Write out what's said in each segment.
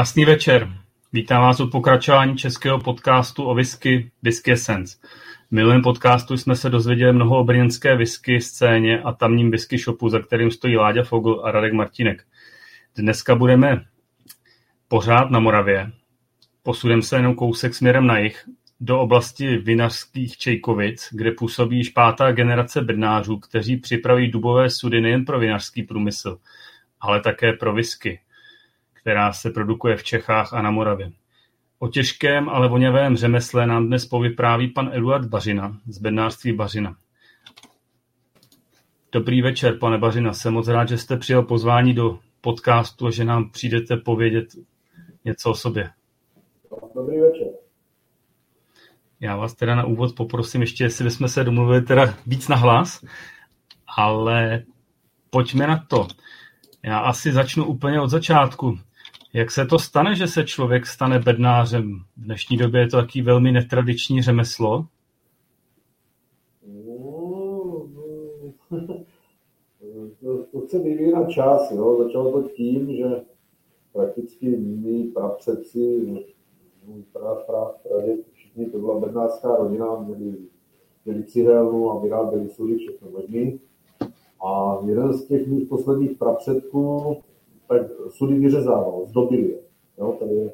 Krásný večer. Vítám vás u pokračování českého podcastu o whisky Whisky Essence. V minulém podcastu jsme se dozvěděli mnoho o brněnské whisky scéně a tamním whisky shopu, za kterým stojí Láďa Fogl a Radek Martinek. Dneska budeme pořád na Moravě. Posudeme se jenom kousek směrem na jih do oblasti vinařských Čejkovic, kde působí již pátá generace bednářů, kteří připravují dubové sudy nejen pro vinařský průmysl, ale také pro whisky která se produkuje v Čechách a na Moravě. O těžkém, ale voněvém řemesle nám dnes povypráví pan Eduard Bařina z bednářství Bařina. Dobrý večer, pane Bařina. Jsem moc rád, že jste přijel pozvání do podcastu a že nám přijdete povědět něco o sobě. Dobrý večer. Já vás teda na úvod poprosím ještě, jestli bychom se domluvili teda víc na hlas, ale pojďme na to. Já asi začnu úplně od začátku. Jak se to stane, že se člověk stane bednářem? V dnešní době je to taký velmi netradiční řemeslo. To, to chce vyvíjet čas. Jo. Začalo to tím, že prakticky mý prapředci, můj prav, všichni, to byla bednářská rodina, měli, měli cihelnu a vyráběli sudy, všechno možný. A jeden z těch mých posledních prapředků tak sudy vyřezával, zdobil je. Jo, tady je,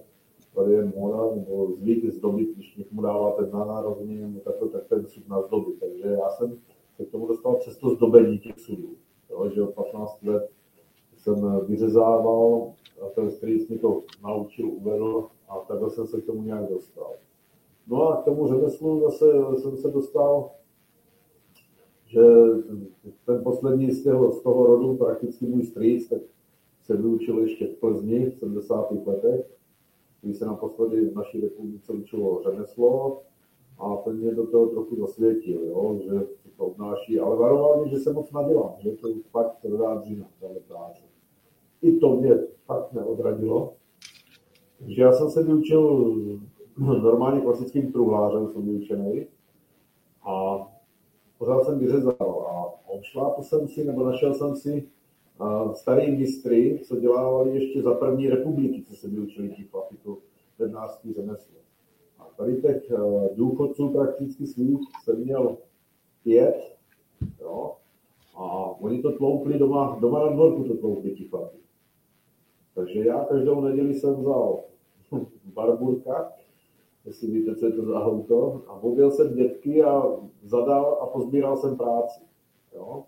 tady je moda, nebo zvyk zdobit, když někomu dáváte na nebo takto, tak ten sud na zdoby. Takže já jsem se k tomu dostal přes to zdobení těch sudů. Jo, že od 15 let jsem vyřezával a ten strýc mi to naučil, uvedl a takhle jsem se k tomu nějak dostal. No a k tomu řemeslu zase jsem se dostal, že ten poslední z toho, z toho rodu, prakticky můj strýc, tak se vyučil ještě v Plzni v 70. letech, kdy se naposledy v naší republice učilo řemeslo a ten mě do toho trochu zasvětil, jo, že to obnáší, ale varoval mě, že se moc nadělám, že to fakt dá dřína, ta I to mě fakt neodradilo. Takže já jsem se vyučil normálně klasickým truhlářem, jsem vyučený a pořád jsem vyřezal a obšlápl jsem si, nebo našel jsem si starý mistry, co dělávali ještě za první republiky, co se vyučili chlapi, to bednářský řemeslo. A tady těch eh, důchodců prakticky svých jsem měl pět, jo, a oni to tloukli doma, doma na dvorku to tloukli ti chlapi. Takže já každou neděli jsem vzal barburka, jestli víte, co je to za auto, a objel jsem dětky a zadal a pozbíral jsem práci. Jo.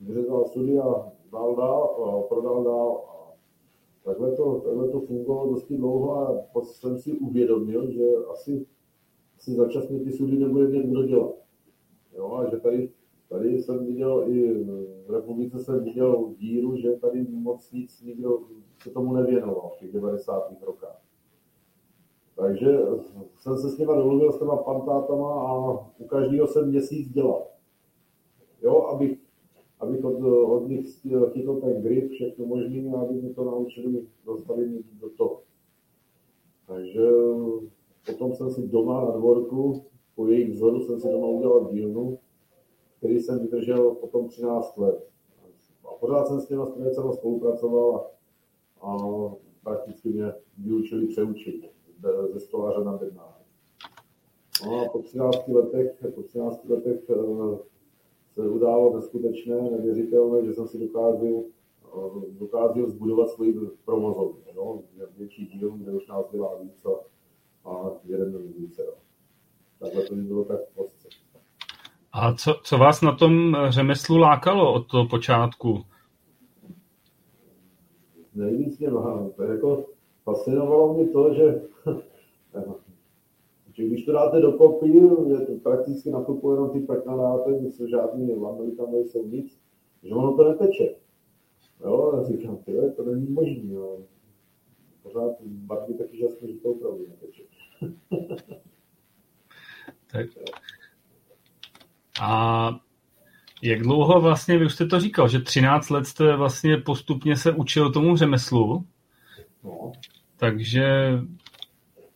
Vyřezal sudy a dál prodal dál. A takhle to, takhle to fungovalo dosti dlouho a pak jsem si uvědomil, že asi, asi začasně ty sudy nebude mít kdo dělat. Jo, a že tady, tady jsem viděl i v republice jsem viděl díru, že tady moc nic nikdo se tomu nevěnoval v těch 90. rokách. Takže jsem se s těma domluvil s těma pantátama a u každého jsem měsíc dělal. Jo, abych abych od, od nich chytil ten grip, všechno možné, aby mi to naučili, dostali mi do toho. Takže potom jsem si doma na dvorku, po jejich vzoru jsem si doma udělal dílnu, který jsem vydržel potom 13 let. A pořád jsem s těma strojecema spolupracoval a, a prakticky mě vyučili přeučit ze stoláře na bednáře. No a po 13 letech, po 13 letech eh, se událo neskutečné, nevěřitelné, že jsem si dokázal, dokázal zbudovat svoji provozovnu. No? Větší díl, kde už nás dělá víc a, a jeden více. No. Takhle to bylo tak v postce. A co, co vás na tom řemeslu lákalo od toho počátku? Nejvíc mě to jako fascinovalo mě to, že Čili když to dáte do kopy, je to prakticky na kopu jenom ty pekladáte, nic žádný lamely tam nejsou nic, že ono to neteče. Jo, já říkám, tyhle, to není možný. Jo. Pořád barvy taky žasně, že to opravdu neteče. tak. A jak dlouho vlastně, vy už jste to říkal, že 13 let jste vlastně postupně se učil tomu řemeslu. No. Takže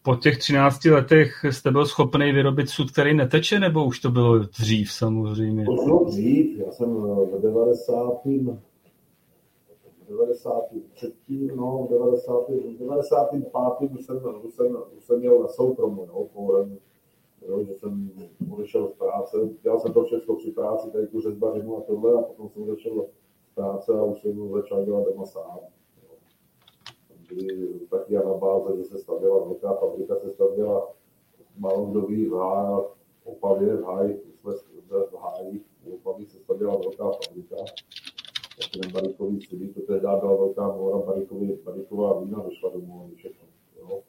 po těch 13 letech jste byl schopný vyrobit sud, který neteče, nebo už to bylo dřív samozřejmě? To bylo dřív, já jsem v 90. 93. no, 90. 95. Už jsem, už jsem, už jsem měl na soukromu, no, pohledně, jo, že jsem odešel z práce, dělal jsem to všechno při práci, tady tu řezbařinu a tohle, a potom jsem odešel z práce a už jsem začal dělat doma sám. Kdy taky na báze, že se stavila velká fabrika, se stavila málo kdo v Opavě, v Háji, v Háji, v Opavě se stavila velká fabrika, ten barikový studí, to tehdy byla velká mora, barikový, bariková vína došla domů a všechno. Jo.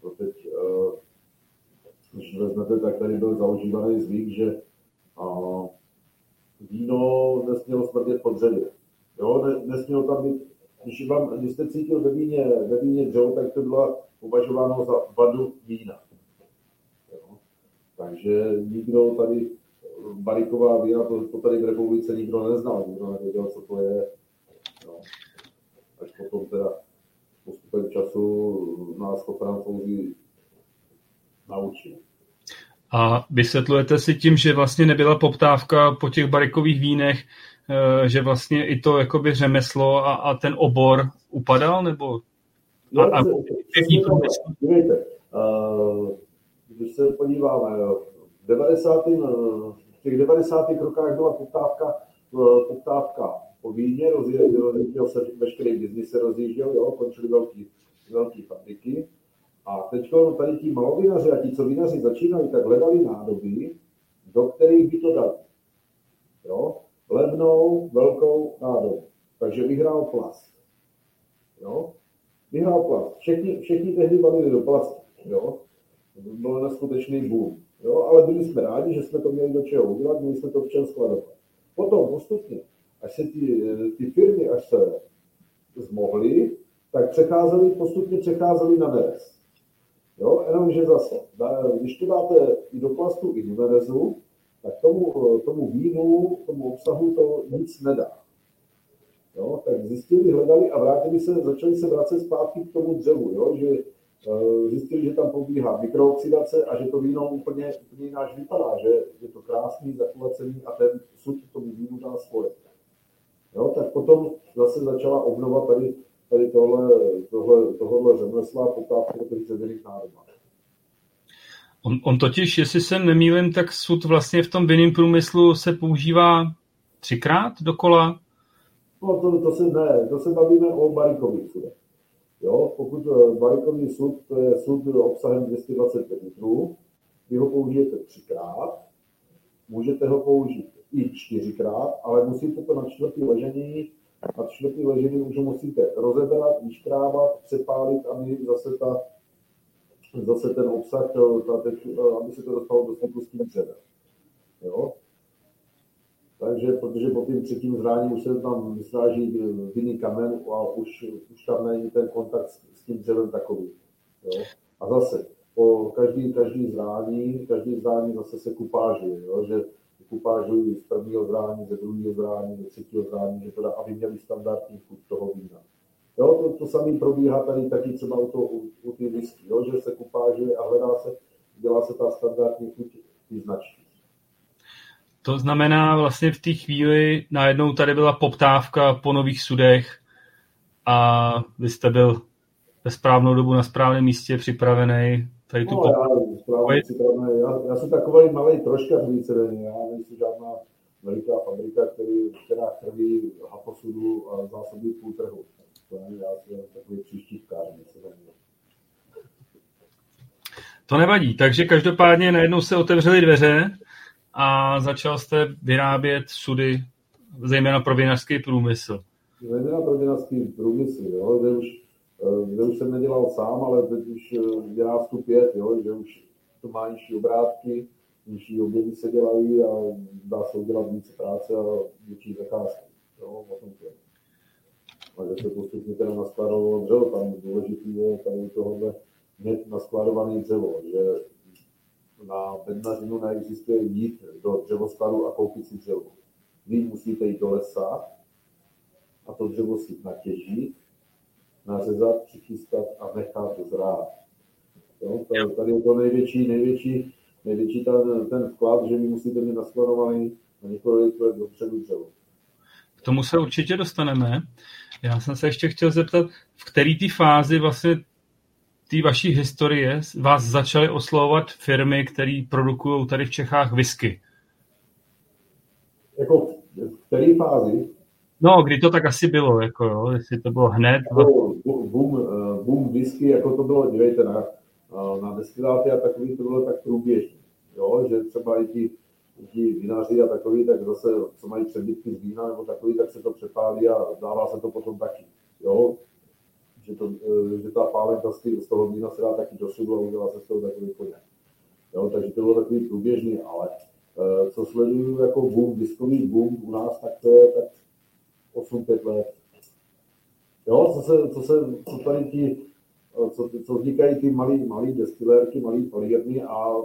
To teď, uh, když vezmete, tak tady byl zaužívaný zvyk, že uh, víno nesmělo smrdět po dřevě. Jo, ne, nesmělo tam být, když, vám, když jste cítil ve víně, ve víně dřevo, tak to bylo považováno za vadu vína. Jo. Takže nikdo tady bariková vína, to, to tady v republice nikdo neznal, nikdo nevěděl, co to je. No. Až potom teda postupem času nás to francouzi naučili. A vysvětlujete si tím, že vlastně nebyla poptávka po těch barikových vínech, že vlastně i to jakoby řemeslo a, a ten obor upadal, nebo? No, a, a, dívejte, uh, když se podíváme, v 90 těch 90. rokách byla poptávka, eh, poptávka po víně, rozjížděl se veškerý biznis, se rozjížděl, jo, končili velký, velký fabriky. A teď no, tady ti malovinaři a ti, co vinaři začínali, tak hledali nádoby, do kterých by to dali. Jo? Levnou, velkou nádobu. Takže vyhrál plast. Jo? Vyhrál plast. Všichni, všichni tehdy balili do plastu. Jo? Byl neskutečný boom. Jo, ale byli jsme rádi, že jsme to měli do čeho udělat, měli jsme to v čem skladovat. Potom postupně, až se ty, ty firmy, až se zmohly, tak přecházeli, postupně přecházeli na nerez. Jo, jenomže zase, když to dáte i do plastu, i do nerezu, tak tomu, tomu vínu, tomu obsahu to nic nedá. Jo, tak zjistili, hledali a vrátili se, začali se vracet zpátky k tomu dřevu, jo, že Eh, zjistili, že tam probíhá mikrooxidace a že to víno úplně, úplně jináč vypadá, že je to krásný, zakulecený a ten sud tomu vínu dá svoje. Jo, tak potom zase začala obnova tady, tady tohle, tohle, tohle řemesla poptávky po těch dřevěných nádobách. On, on totiž, jestli se nemýlim, tak sud vlastně v tom vinném průmyslu se používá třikrát dokola? No to, to se ne, to se bavíme o barikových sudech. Jo, pokud eh, barikový sud, to je sud obsahem 225 litrů, vy ho použijete třikrát, můžete ho použít i čtyřikrát, ale musíte to na čtvrtý ležení, na čtvrtý ležení už musíte rozebrat, vyškrávat, přepálit, aby zase, ta, zase ten obsah, eh, ta, eh, aby se to dostalo do styku s tím dřevem. Jo? Takže, protože po tím třetím zrání už se tam vysráží vinný kamen a už, už tam není ten kontakt s, s tím dřevem takový. Jo? A zase, po každý, každý zrání, každý zrání zase se kupážuje, jo? že kupážují z prvního zrání, ze druhého zrání, ze třetího zrání, že teda, aby měli standardní chuť toho vína. Jo, to, to samé probíhá tady taky třeba u, to, u, u ty whisky, jo, že se kupážuje a hledá se, dělá se ta standardní chuť ty značky. To znamená vlastně v té chvíli najednou tady byla poptávka po nových sudech a vy jste byl ve správnou dobu na správném místě připravený tady tu no, já, připravený. Já, já, jsem takový malý troška víceméně. Já nejsem žádná veliká fabrika, který, která krví haposudu a zásobí půl trhu. To je, já jsem takový příštívkář. To nevadí, takže každopádně najednou se otevřely dveře a začal jste vyrábět sudy, zejména pro vinařský průmysl. Zejména pro vinařský průmysl, jo, kde už, eh, kde už jsem nedělal sám, ale teď už eh, dělá vstup pět, jo, že už to má nižší obrátky, nižší obědy se dělají a dá se udělat více práce a větší zakázky. Jo, o tom to. A že se postupně teda naskladovalo dřevo, tam důležitý je tady tohle mít naskladovaný dřevo, že na bednařinu neexistuje jít do dřevoskladu a koupit si dřevo. Vy musíte jít do lesa a to dřevo si natěžit, nařezat, přichystat a nechat zrát. Jo? Tady je to největší, největší, největší ten, ten vklad, že vy musíte mít naskladovaný na několik let dopředu dřevo. K tomu se určitě dostaneme. Já jsem se ještě chtěl zeptat, v které té fázi vlastně té vaší historie vás začaly oslovovat firmy, které produkují tady v Čechách whisky? Jako v které fázi? No, kdy to tak asi bylo, jako jo, jestli to bylo hned. Jako boom, eh, boom whisky, jako to bylo, dívejte, na, na destiláty a takový to bylo tak průběžně, jo, že třeba i ti, ti vinaři a takový, tak zase, co mají přebytky z vína nebo takový, tak se to přepálí a dává se to potom taky, jo, že, to, eh, že ta pálenka z toho vína se dá taky do sudu a udělá se z toho takový koněk. Jo, takže to bylo takový průběžný, ale uh, co sleduju jako boom, diskový boom u nás, tak to je tak 8-5 let. Jo, co, se, co, se, co tady ti, co, co vznikají ty malý destilérky, malý polierny a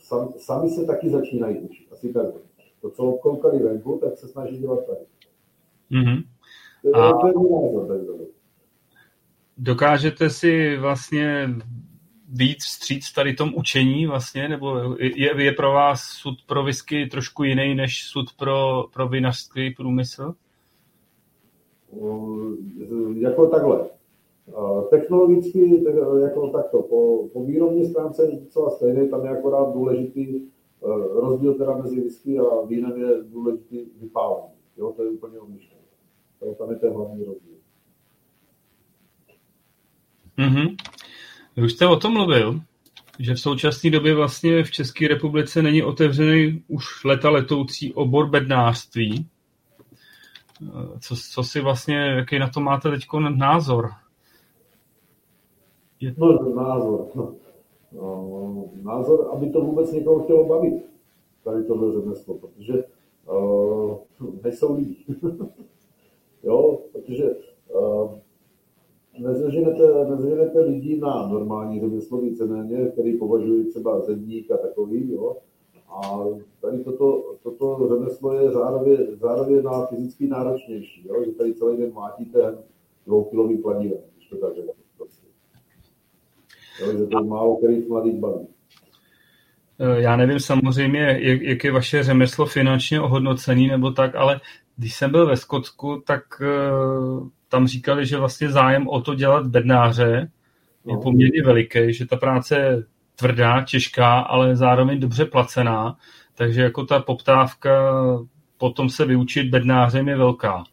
sam, sami se taky začínají učit. Asi tak. To, co obkoukali venku, tak se snaží dělat tady. Mm-hmm. A... To je názor, tak Dokážete si vlastně víc vstříc tady tom učení vlastně, nebo je, je pro vás sud pro whisky trošku jiný než sud pro, pro vinařský průmysl? jako takhle. Technologicky jako takto. Po, po výrobní stránce je docela stejné, tam je akorát důležitý e, rozdíl teda mezi whisky a vínem je důležitý vypálení. Jo, to je úplně odlišné. Tam je ten hlavní rozdíl. Mm-hmm. Už jste o tom mluvil, že v současné době vlastně v České republice není otevřený už leta letoucí obor bednářství. Co, co si vlastně, jaký na to máte teď názor? No, názor. No. Názor, aby to vůbec někoho chtělo bavit. Tady tohle řemeslo, protože uh, nejsou lidi. jo, protože uh, nezaženete, nezaženete lidi na normální řemeslo víceméně, který považují třeba zedník a takový, jo. A tady toto, toto řemeslo je zároveň, zároveň na fyzicky náročnější, jo? že tady celý den mátíte dvoukilový kladivem, když to tak řeknu. Prostě. Jo, že to málo kterých mladých baví. Eh, já nevím samozřejmě, jak, jak je vaše řemeslo finančně ohodnocený nebo tak, ale když jsem byl ve Skotsku, tak uh, tam říkali, že vlastně zájem o to dělat bednáře je no. poměrně veliký, že ta práce je tvrdá, těžká, ale zároveň dobře placená, takže jako ta poptávka potom se vyučit bednářem je velká.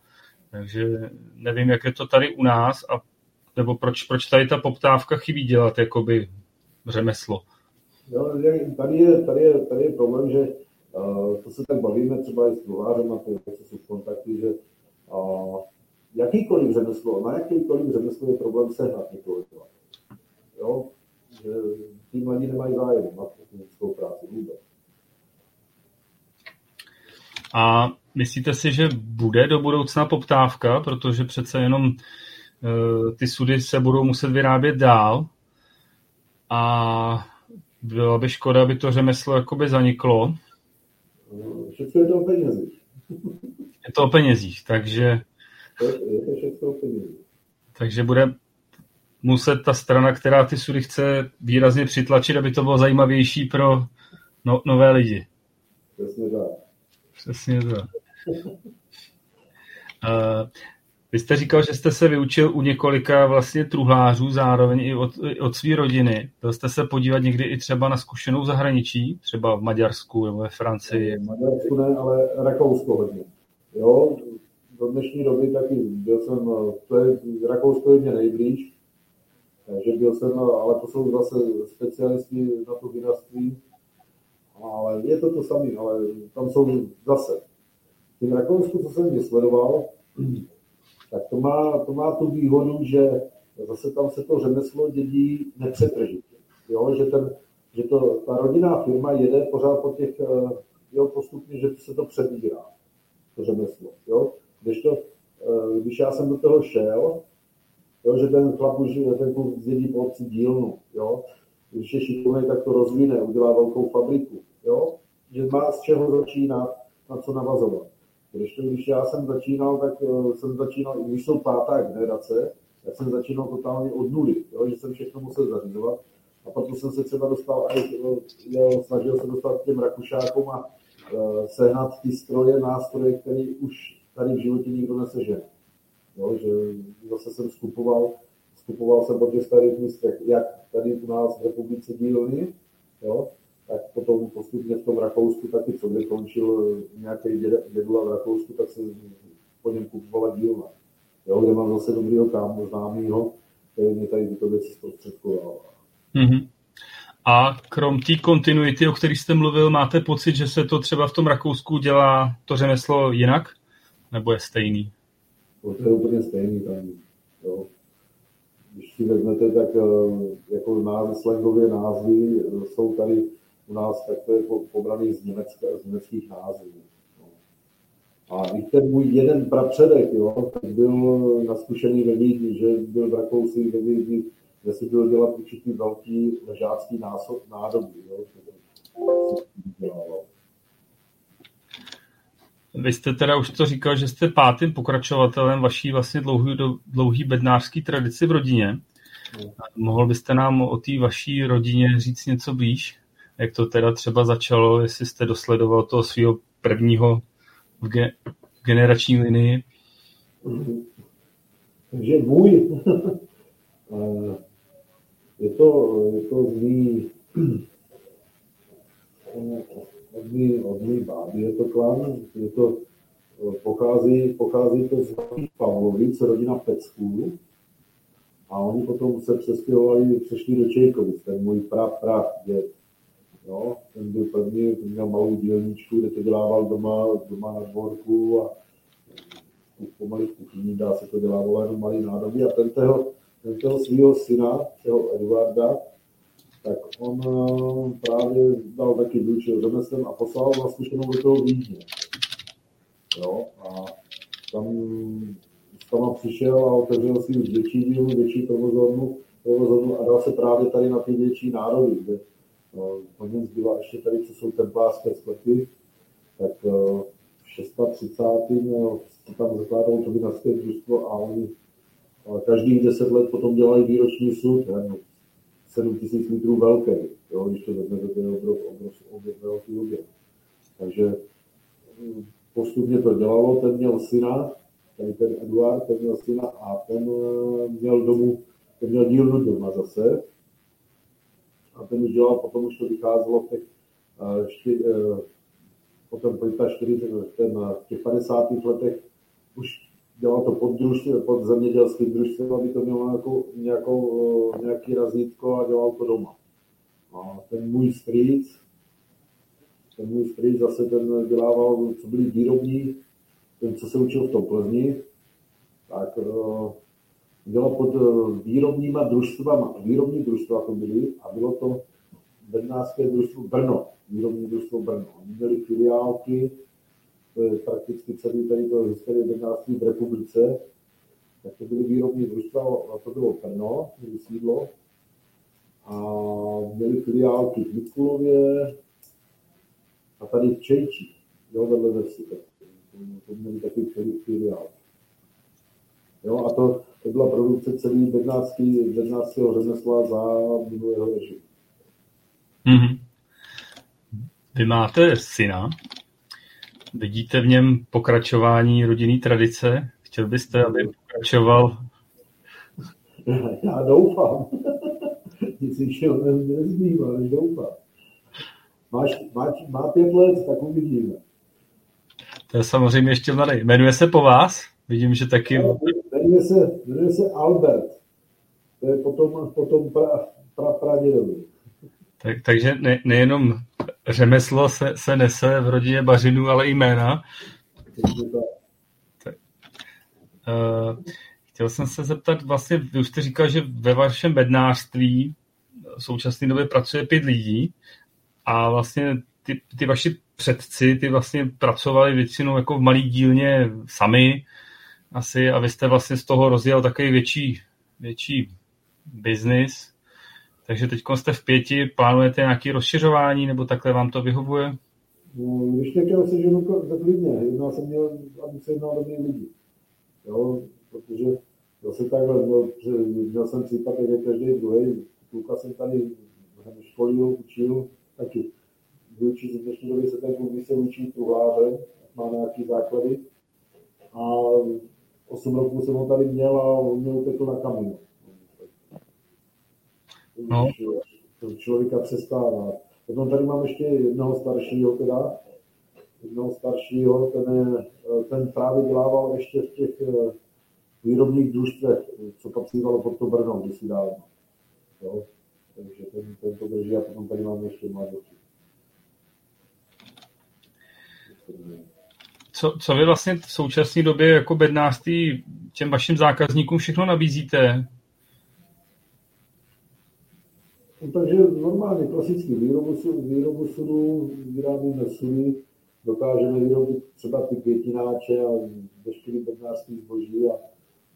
Takže nevím, jak je to tady u nás a nebo proč, proč tady ta poptávka chybí dělat jakoby řemeslo. Jo, tady, je, tady, je, tady je problém, že uh, to se tak bavíme třeba i s druhářem a ty jsou kontakty, že uh, jakýkoliv řemeslo, na jakýkoliv řemeslo je problém sehnat někoho. Jo? Že tí mladí nemají zájem na fyzickou práci vůbec. A myslíte si, že bude do budoucna poptávka, protože přece jenom ty sudy se budou muset vyrábět dál a byla by škoda, aby to řemeslo jakoby zaniklo. Všechno je to o penězích. Je to o penězích, takže je to všechno Takže bude muset ta strana, která ty sudy chce výrazně přitlačit, aby to bylo zajímavější pro no, nové lidi. Přesně tak. Přesně tak. Uh, vy jste říkal, že jste se vyučil u několika vlastně truhlářů zároveň i od, od své rodiny. Byl jste se podívat někdy i třeba na zkušenou zahraničí, třeba v Maďarsku nebo ve Francii? V Maďarsku ne, ale Rakousko hodně. Jo, do dnešní doby taky byl jsem, to je, Rakousko je mě nejblíž, takže byl jsem, ale to jsou zase specialisti na to vinařství, ale je to to samé, ale tam jsou zase. V Rakousku, co jsem vysledoval, tak to má, to má tu výhodu, že zase tam se to řemeslo dědí nepřetržitě. Jo, že, ten, že to, ta rodinná firma jede pořád po těch, eh, jo, postupně, že se to přebírá, to řemeslo. Jo. Když, to, eh, když já jsem do toho šel, jo, že ten chlap už ten kluk zjedí po obci dílnu, jo, když je šikovný, tak to rozvine, udělá velkou fabriku, jo, že má z čeho začínat, na co navazovat. Když, to, když já jsem začínal, tak uh, jsem začínal, když jsou pátá generace, tak jsem začínal totálně od nuly, jo, že jsem všechno musel zařizovat. A proto jsem se třeba dostal, a jo, snažil se dostat k těm Rakušákům a uh, sehnat ty stroje, nástroje, které už tady v životě nikdo nesežene. Jo, že zase jsem skupoval, skupoval jsem po těch starých místech, jak tady u nás v republice dílny, jo, tak potom postupně v tom Rakousku taky, co by končil nějaký dědula v Rakousku, tak se po něm kupovala dílna. Jo, kde mám zase dobrýho kámo, známýho, který mě tady tyto věci zprostředkoval. Mm-hmm. A krom té kontinuity, o které jste mluvil, máte pocit, že se to třeba v tom Rakousku dělá to řemeslo jinak? Nebo je stejný? To je úplně stejný tam. Jo. Když si vezmete, tak eh, jako názvy, slangově názvy eh, jsou tady u nás takové pobraný z, Německa, z německých názvů. A i ten můj jeden prapředek, jo, byl naskušený ve Vídni, že byl v Rakousi ve Vídni, kde si byl dělat určitý velký ležácký násob, nádoby. Jo, Vy jste teda už to říkal, že jste pátým pokračovatelem vaší vlastně dlouhý, dlouhý bednářský tradici v rodině. No. Mohl byste nám o té vaší rodině říct něco blíž? Jak to teda třeba začalo, jestli jste dosledoval toho svého prvního v, ge- generační linii? Takže můj, je to, je to zlý, od mý, od mý je to klan, je to, pochází, pochází to z Pavlovic, rodina Pecků, a oni potom se přestěhovali, přešli do Čejkovic, ten můj pra, pra děd. Jo, ten byl první, ten měl malou dílničku, kde to dělával doma, doma na dvorku a pomalu v kuchyni, dá se to dělávalo jenom malý nádoby a ten toho, ten toho svého syna, toho Eduarda, tak on eh, právě dal taky vyučil řemeslem a poslal na zkušenou do toho Vídně. Jo, a tam tam přišel a otevřel si větší dílu, větší provozovnu, provozovnu a dal se právě tady na ty větší národy, kde no, hodně zbývá ještě tady, co jsou templářské sklety, tak uh, v 630. No, tam zakládalo to vinařské družstvo a oni každých deset let potom dělají výroční sud, 7 tisíc litrů velký, jo, když to vezmete, to je obrov, obrov, obrov, velký objem. Takže hm, postupně to dělalo, ten měl syna, tady ten Eduard, ten měl syna a ten eh, měl domů, ten měl dílnu doma zase. A ten už dělal, potom už to vycházelo v těch, eh, šty, eh, potom po 4, ten, v těch 50. letech už dělal to pod, družství, pod zemědělským družstvem, aby to mělo nějakou, nějakou, nějaký razítko a dělal to doma. A ten můj strýc, ten můj strýc zase ten dělával, co byli výrobní, ten, co se učil v tom Plzni, tak dělal pod výrobníma družstvama. Výrobní družstva to byly a bylo to bednářské družstvo Brno, výrobní družstvo Brno. Oni měli filiálky, to prakticky celý tady to historie bednářství v republice, tak to byly výrobní družstva, a to bylo Brno, měli sídlo, a měli filiálky v Mikulově a tady v Čejči, jo, vedle ve vsi, tak to měli takový filiál. Jo, a to, to byla produkce celý bednářský, bednářského řemesla za minulého režimu. Mm-hmm. Vy máte syna, vidíte v něm pokračování rodinné tradice? Chtěl byste, aby pokračoval? Já doufám. Nic jiného nezbývá, než doufám. Máš, máš, má pět let, tak uvidíme. To je samozřejmě ještě mladý. Jmenuje se po vás? Vidím, že taky... Jmenuje se, jmenuje se Albert. To je potom, potom pra, pra, pradědovi. Tak, takže ne, nejenom řemeslo se, se nese v rodině Bařinů, ale i jména. Tak. Uh, chtěl jsem se zeptat, vlastně vy už jste říkal, že ve vašem bednářství v současné době pracuje pět lidí a vlastně ty, ty vaši předci, ty vlastně pracovali většinou jako v malý dílně sami asi a vy jste vlastně z toho rozjel takový větší, větší biznis. Takže teď jste v pěti, plánujete nějaké rozšiřování nebo takhle vám to vyhovuje? No, když chtěl se ženu tak klidně, jedná se měl, aby se jednal do lidí. Jo, protože zase takhle, měl, měl jsem případ, jak každý druhý, kluka jsem tady školil, učil, taky vyučit v dnešní době se ten klub se učí truhlářem, má nějaký základy. A 8 roků jsem ho tady měl a on mě utekl na kamion. No. To člověka přestává. Potom tady mám ještě jednoho staršího teda, jednoho staršího, ten, ten právě dělával ještě v těch eh, výrobních družstvech, co patřívalo pod to Brno kdysi dávno. Jo? Takže ten, ten to drží a potom tady máme ještě mladosti. Co, co vy vlastně v současné době jako bednářství těm vašim zákazníkům všechno nabízíte? No, takže normálně klasický výrobu, výrobu sudů, vyrábíme sudy, dokážeme vyrobit třeba ty květináče a veškerý bednářský zboží a,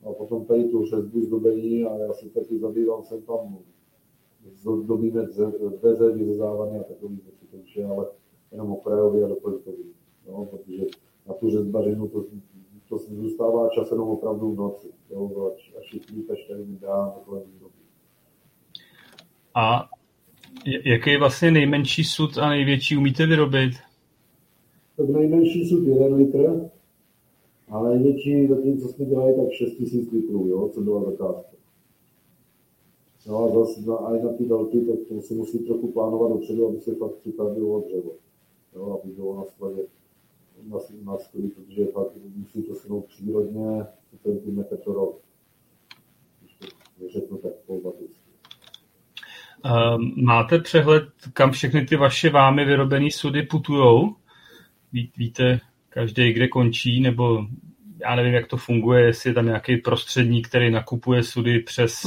a potom tady tu řezbu zdobení a já se taky zabýval jsem tam zdobíme dveře, vyřezávané a takové věci, takže ale jenom okrajově a doplňkově. No, protože na tu řezbařinu to, to zůstává čas jenom opravdu v noci. Jo, až, až je až tady dá takhle výroby. A jaký je vlastně nejmenší sud a největší umíte vyrobit? Tak nejmenší sud je 1 litr, a největší zatím, co jsme dělali, tak 6 000 litrů, jo, co byla zakázka. No a zase na, aj na ty velké, tak to se musí trochu plánovat dopředu, aby se fakt připravilo dřevo. Jo, aby bylo na skladě na, na skladě, protože fakt musí to sunout přírodně, cm to rok. Když to řeknu tak polbaticky. Um, máte přehled, kam všechny ty vaše vámi vyrobené sudy putujou? Ví, víte každý, kde končí, nebo já nevím, jak to funguje, jestli je tam nějaký prostředník, který nakupuje sudy přes...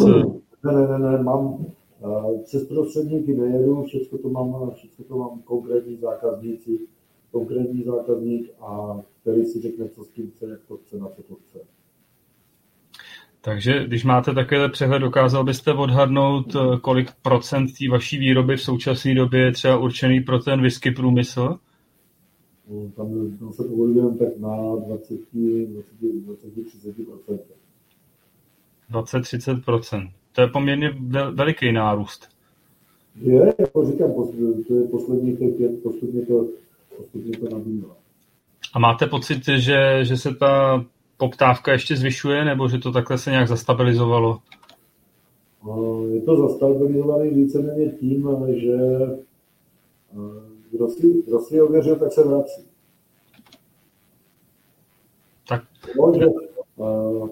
Ne, ne, ne, ne mám uh, přes prostředníky nejedu, všechno to mám, všechno to mám konkrétní zákazníci, konkrétní zákazník a který si řekne, co s tím chce, jak to chce, na co to chce. Takže když máte takovýhle přehled, dokázal byste odhadnout, eh, kolik procent té vaší výroby v současné době je třeba určený pro ten whisky průmysl? No, tam, tam se pohybujeme tak na 20, 20, 30% 20-30% To je poměrně veliký nárůst. Je, jako říkám, to je poslední pět, postupně to, postupně to nabývá. A máte pocit, že, že se ta poptávka ještě zvyšuje, nebo že to takhle se nějak zastabilizovalo? Je to zastabilizované víceméně tím, že kdo si, kdo si ověřil, tak se vrací. Tak. No, že, uh,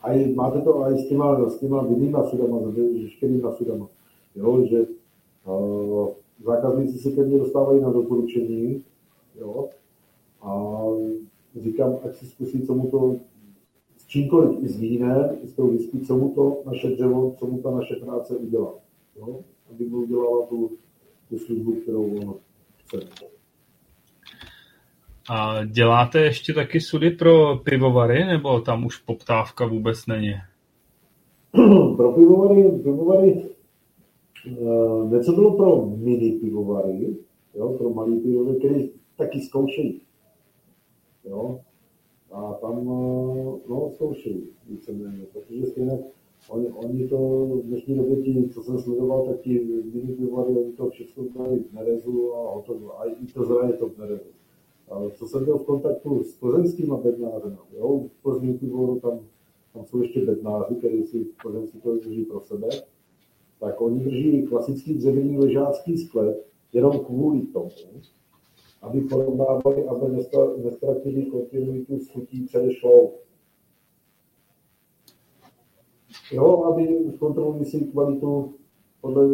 aj, máte to aj s těma, s těma vinnýma sudama, s veškerýma sudama. Jo, že uh, zákazníci se ke mně dostávají na doporučení, jo, a říkám, ať si zkusí, co mu to s čímkoliv i s vínem, i s tou whisky, co mu to naše dřevo, co mu ta naše práce udělá. Jo? Aby mu udělala tu, tu službu, kterou on chce. A děláte ještě taky sudy pro pivovary, nebo tam už poptávka vůbec není? pro pivovary, pivovary uh, něco bylo pro mini pivovary, jo, pro malý pivovary, který taky zkoušejí. Jo? A tam eh, no, zkoušejí víceméně, protože stejně oni, oni to v dnešní době, ti, co jsem sledoval, tak ti mini pivovary, oni to všechno mají v nerezu a hotovo. A i to zraje to v nerezu. Ale co jsem byl v kontaktu s plzeňskými bednáři, jo, v Plzní pivovaru tam, tam jsou ještě bednáři, kteří si plzeňský to drží pro sebe, tak oni drží klasický dřevěný ležácký sklep jenom kvůli tomu, aby porovnávali, aby nestratili kontinuitu s chutí předešlou. Jo, aby kontrolují si kvalitu podle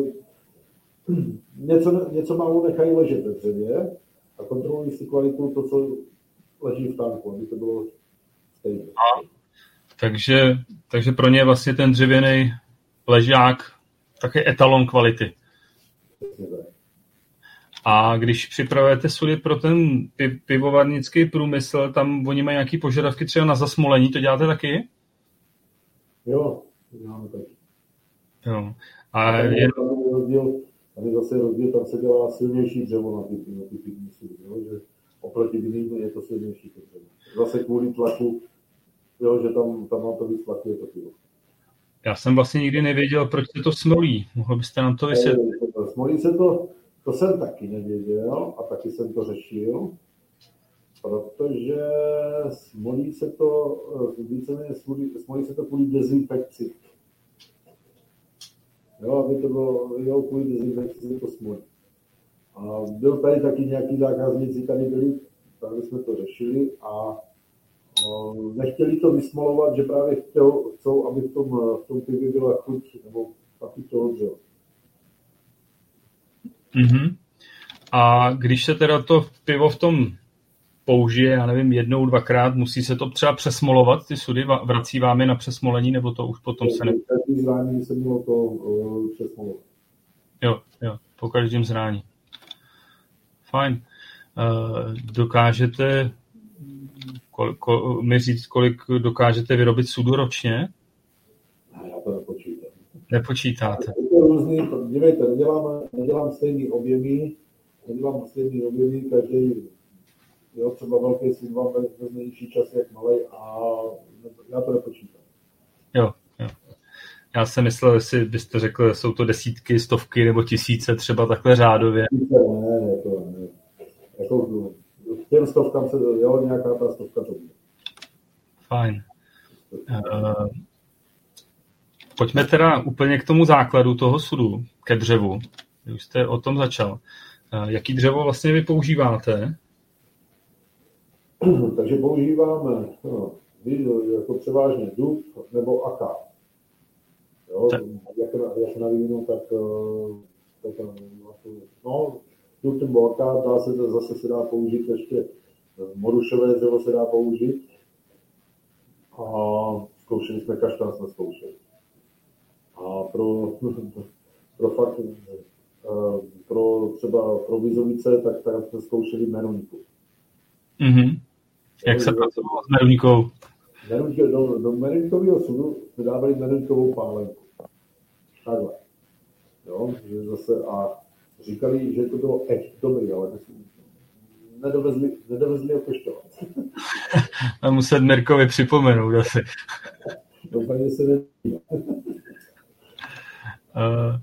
něco, něco málo nechají ležet ve dřevě a kontrolují si kvalitu to, co leží v tanku, aby to bylo stejné. Takže, takže pro ně je vlastně ten dřevěný ležák také etalon kvality. A když připravujete sudy pro ten pivovarnický průmysl, tam oni mají nějaké požadavky třeba na zasmolení, to děláte taky? Jo, děláme taky. Jo. A, a je... tam je rozdíl, tam je zase rozdíl, tam se dělá silnější dřevo na ty, na ty pivní sudy, jo, že oproti jiným je to silnější to dřevo. Zase kvůli tlaku, jo, že tam, tam má to víc tlaku, je to pivo. Já jsem vlastně nikdy nevěděl, proč se to smolí. Mohl byste nám to vysvětlit? Smolí se to, to jsem taky nevěděl a taky jsem to řešil, protože smolí se to, víceméně smolí, smolí se to kvůli dezinfekci. Jo, aby to bylo, jo, kvůli dezinfekci se to smolí. A byl tady taky nějaký zákazníci, tady byli, tady jsme to řešili a nechtěli to vysmolovat, že právě chtěl, chcou, aby v tom, v tom pivě byla chuť, nebo taky to dřevo. Mm-hmm. A když se teda to pivo v tom použije, já nevím, jednou, dvakrát, musí se to třeba přesmolovat, ty sudy, vrací vám je na přesmolení, nebo to už potom se ne... Každý zrání se mělo to uh, přesmolovat. Jo, jo, po každém zrání. Fajn. Uh, dokážete kol, kol, mi říct, kolik dokážete vyrobit sudu ročně? Já to nepočítám. Nepočítáte. Je to různý, dívejte, nedělám, nedělám stejný objemy, nedělám stejný objemy, každý, jo, třeba velký sud vám vezme nižší čas jak malý a já to nepočítám. Jo, jo. Já jsem myslel, jestli byste řekl, jsou to desítky, stovky nebo tisíce třeba takhle řádově. Ne, ne, to ne. Jako, těm stovkám se, jo, nějaká ta stovka to bude. Fajn. Uh, pojďme teda úplně k tomu základu toho sudu, ke dřevu. Už jste o tom začal. Uh, jaký dřevo vlastně vy používáte? Takže používáme no, jako převážně dub nebo aká. Jo, tak. jak, jak na víno, tak, tak, tak no, dub nebo aká, dá se, zase se dá použít ještě morušové dřevo se dá použít. A zkoušeli jsme kaštán, jsme zkoušeli. A pro, pro fakt, eh, pro třeba pro vizovice, tak, tak jsme zkoušeli meronku. Mm-hmm. Jak se pracovalo s meronkou? Do, do meronkového sudu jsme dávali meronkovou pálenku. Takhle. Jo, že zase a říkali, že to bylo echt dobrý, ale nedovezli, nedovezli ho pešťovat. A muset Mirkovi připomenout asi. Doufám, že se neví. Uh,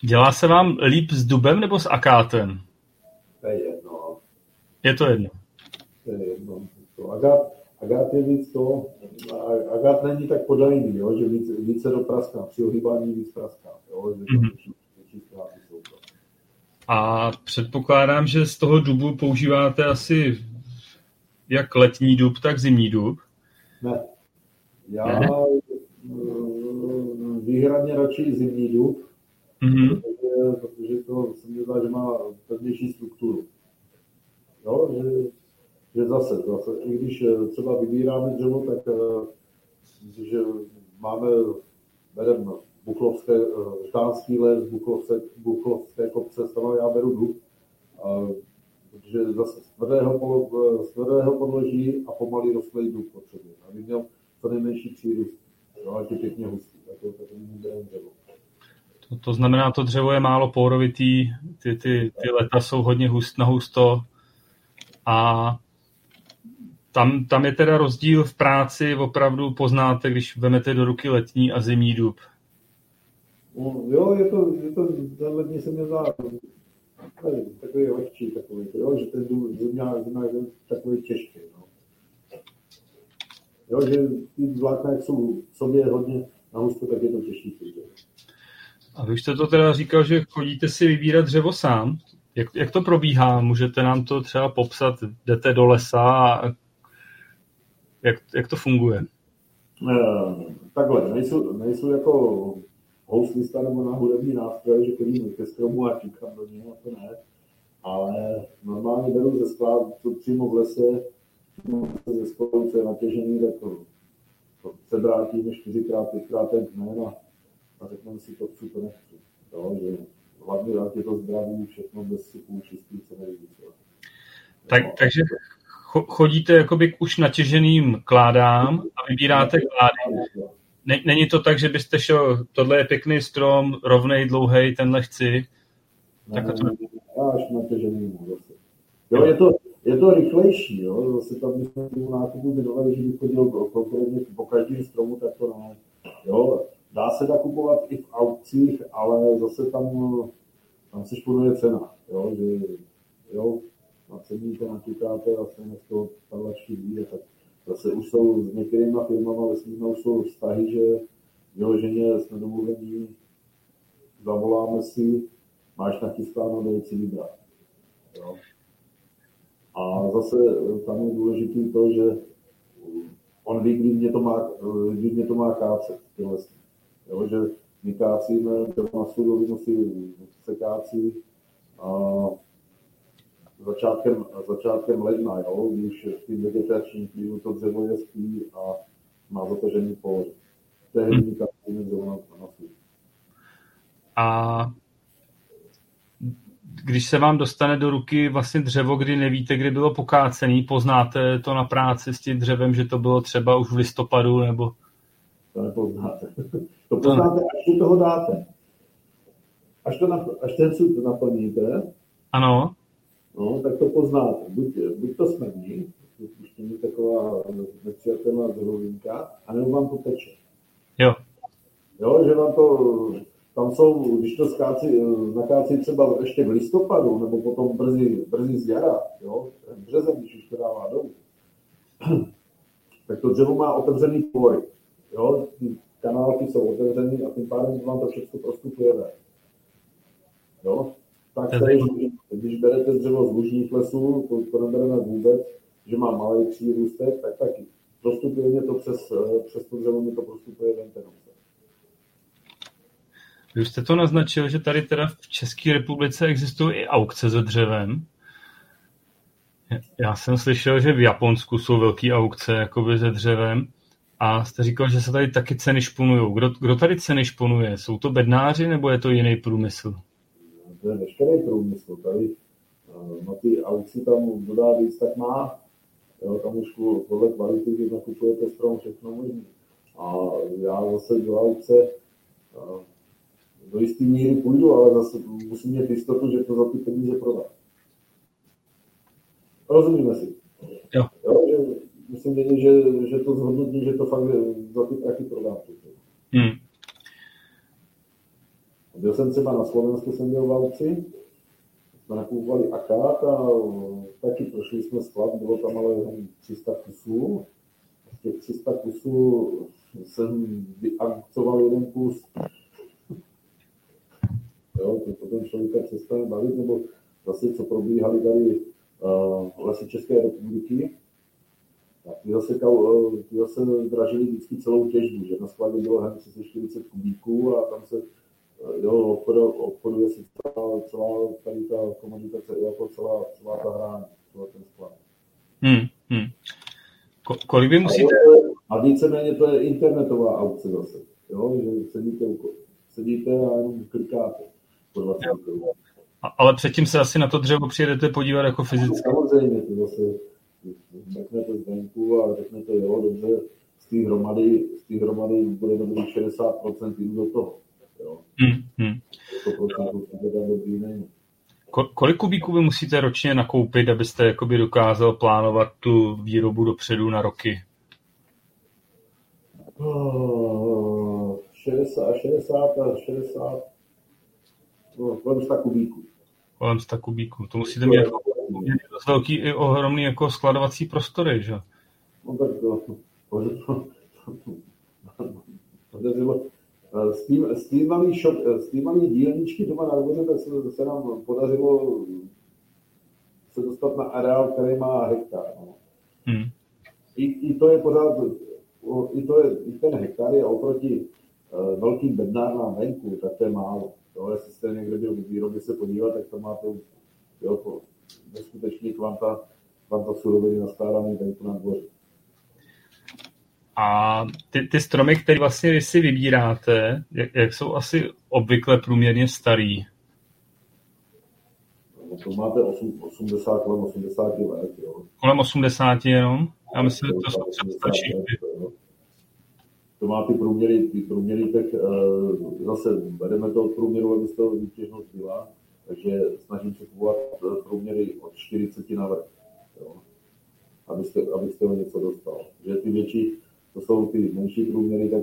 dělá se vám líp s dubem nebo s akátem? To je jedno. Je to jedno. To je jedno. To agát, agát je víc to, agát není tak podajný, jo, že víc, více do praska, při ohýbání víc praska, jo, že mm-hmm. větší, větší. A předpokládám, že z toho dubu používáte asi jak letní dub, tak zimní dub. Ne. Já ne? Výhradně radši zimní dub, mm-hmm. protože, protože to se mi zdá, že má pevnější strukturu. Jo, že, že zase, zase, i když třeba vybíráme dřevo, tak že máme, bereme Buchlovské, Ždánský les, Buchlovské, Buchlovské kopce, stano já beru dub, protože zase z tvrdého, z tvrdého podloží a pomalý rostlý dub potřebuje, aby měl co nejmenší přírůst, ať je pěkně hustý, to. To, znamená, to dřevo je málo porovitý, ty, ty, ty leta jsou hodně hust na husto a tam, tam je teda rozdíl v práci, opravdu poznáte, když vezmete do ruky letní a zimní dub. No, jo, je to, je to, ten letní se mi zdá, takový lehčí, takový, jo, že ten zimňák, zimňák je takový těžký, no. Jo, že ty vlákna, jsou v sobě hodně na husto, tak je to těžší A vy jste to teda říkal, že chodíte si vybírat dřevo sám. Jak, jak to probíhá? Můžete nám to třeba popsat? Jdete do lesa a jak, jak to funguje? E, takhle, nejsou, nejsou jako houslista nebo na hudební nástroje, že chodím ke stromu a číkám do něho, to ne. Ale normálně beru ze skladu, co přímo v lese, ze skladu, co je natěžený, tak přebrátíme čtyřikrát, pětkrát ten kmen a, a řekneme si to chci, to nechci. Jo, že hlavně dát je to zdraví, všechno bez sypů, čistý, co nejvíc. Tak, no. takže chodíte jakoby k už natěženým kládám a vybíráte klády není to tak, že byste šel, tohle je pěkný strom, rovnej, dlouhý, tenhle chci. Ne, tak to... Až na to, že zase. Jo, je to, je to rychlejší, jo, zase tam my jsme tu nákupu vydovali, že bych chodil konkrétně po každém stromu, tak to ne. Jo, dá se nakupovat i v aukcích, ale zase tam, tam se šponuje cena, jo, že, jo, naceníte, naťukáte a stejně z toho padlačky vyjde, tak zase už jsou s některými firmama vesmírnou už jsou vztahy, že vyloženě jsme domluvení, zavoláme si, máš nachystáno, dej si vybrat. Jo. A zase tam je důležité to, že on ví, kdy mě to má, kdy mě to má kácet, Jo, že my kácíme, na studovinu si se kácí a začátkem, začátkem ledna, jo, když v tím vegetačním klidu to dřevo je spí a má zatažený pory. Tehdy my kácíme dřevo na, na A když se vám dostane do ruky vlastně dřevo, kdy nevíte, kdy bylo pokácený, poznáte to na práci s tím dřevem, že to bylo třeba už v listopadu, nebo... To nepoznáte. To poznáte, až do toho dáte. Až, to nap, až ten sud naplníte, ano. No, tak to poznáte. Buď, buď to smrdí, už to je taková nepřijatelná zhruvinka, anebo vám to teče. Jo. Jo, že vám to tam jsou, když to skáci, nakácí třeba ještě v listopadu, nebo potom brzy, brzy z jara, jo, březen, když už to dává dolů, tak to dřevo má otevřený poj. Jo, ty kanálky jsou otevřený a tím pádem vám to všechno prostupuje ven. Jo, tak tady, když berete dřevo z lužních lesů, to, to nebereme vůbec, že má malý přírůstek, tak taky. Prostupuje mě to přes, přes to dřevo, mě to prostupuje ven ten vy jste to naznačil, že tady teda v České republice existují i aukce se dřevem. Já jsem slyšel, že v Japonsku jsou velké aukce jakoby se dřevem a jste říkal, že se tady taky ceny šponují. Kdo, kdo tady ceny šponuje? Jsou to bednáři nebo je to jiný průmysl? To je veškerý průmysl. Tady eh, na ty aukci tam dodá víc, tak má. Jo, tam už podle kvality, když nakupujete strom, všechno možné. A já zase do aukce eh, do jisté míry půjdu, ale zase musím mít jistotu, že to za ty peníze prodám. Rozumíme si. Jo. jo že musím vědět, že, že to zhodnotí, že to fakt za ty prachy prodám. Hmm. Byl jsem třeba na Slovensku, jsem byl v Valci, jsme nakupovali akát a taky prošli jsme sklad, bylo tam ale 300 kusů. Z těch 300 kusů jsem vyakcoval jeden kus Jo? To potom člověka přestane bavit, nebo zase, co probíhaly tady uh, lesy České republiky, tak ty zase, uh, ty zase dražili vždycky celou těžbu, že na skladě bylo hned 340 kubíků a tam se uh, jo, obchoduje se celá, celá tady ta komunikace, jako celá, celá ta hra, celá ten sklad. Hmm, hmm. Ko- kolik vy musíte... A víceméně to je internetová aukce zase, jo, že sedíte, sedíte a jenom klikáte. Ale předtím se asi na to dřevo přijedete podívat jako fyzicky. Samozřejmě, to zase řeknete zvenku a řeknete, jo, dobře, z té hromady, z té hromady bude dobrý 60% jdu do toho. Jo. Hmm, hmm. To. Kolik kubíků vy musíte ročně nakoupit, abyste jakoby dokázal plánovat tu výrobu dopředu na roky? 60, 60, 60, No, kolem 100 kubíků. Kolem 100 kubíků. To musíte mít jako dost velký i ohromný jako skladovací prostory, že? No tak to, s tím, s tím malý, šok, s tím malý dílničky doma na dvoře, tak se, se nám podařilo se dostat na areál, který má hektar. No. Hmm. I, I, to je pořád, i, to je, i ten hektar je oproti uh, velkým bednárnám venku, tak to je málo. Jo, jestli jste někde byl v výrobě se podívat, tak to máte jo, neskutečný kvanta, kvanta suroviny naskládaný venku na dvoře. A ty, ty stromy, které vlastně vy si vybíráte, jak, jak jsou asi obvykle průměrně starý? No, to máte 8, 80 kolem 80 let. Jo. Kolem 80 jenom? Já myslím, že to stačí to má ty průměry, ty průměry, tak uh, zase bereme to od průměru, aby z toho výtěžnost byla, takže snažím se kupovat eh, průměry od 40 na vrch, abyste, abyste ho něco dostal. Že ty větší, to jsou ty menší průměry, tak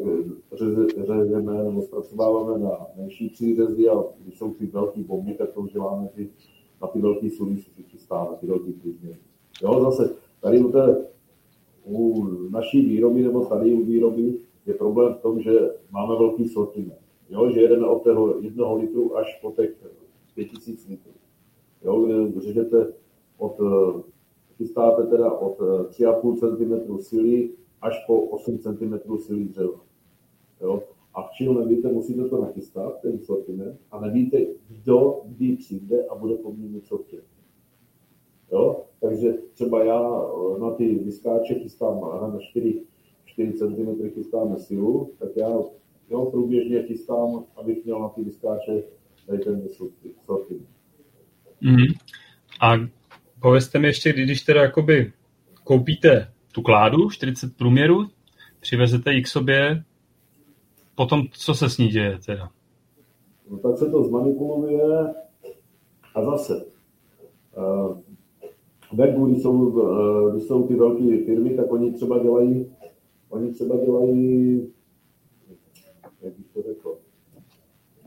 řežeme nebo zpracováváme na menší přířezy a když jsou ty velké bomby, tak to děláme ty na ty velké sudy se chystáme, ty velké průzměry. Jo, zase tady u, té, u naší výroby nebo tady u výroby je problém v tom, že máme velký sortiment. Jo, že jedeme od toho jednoho litru až po těch 5000 litrů. Jo, kde řežete od, chystáte teda od 3,5 cm síly až po 8 cm síly dřeva. Jo? A v čím nevíte, musíte to nachystat, ten sortiment, a nevíte, kdo kdy přijde a bude po mně něco chtět. Jo? Takže třeba já eh, na ty vyskáče chystám na 4, 4 cm chystáme silu, tak já jo, průběžně chystám, abych měl na ty vyskáče tady ten sortiment. Mm. A povězte mi ještě, když teda jakoby koupíte tu kládu, 40 průměru, přivezete ji k sobě, potom co se s ní děje teda? No tak se to zmanipuluje a zase. Uh, venku, když jsou, uh, když jsou ty velké firmy, tak oni třeba dělají, oni třeba dělají, jak bych to řekl,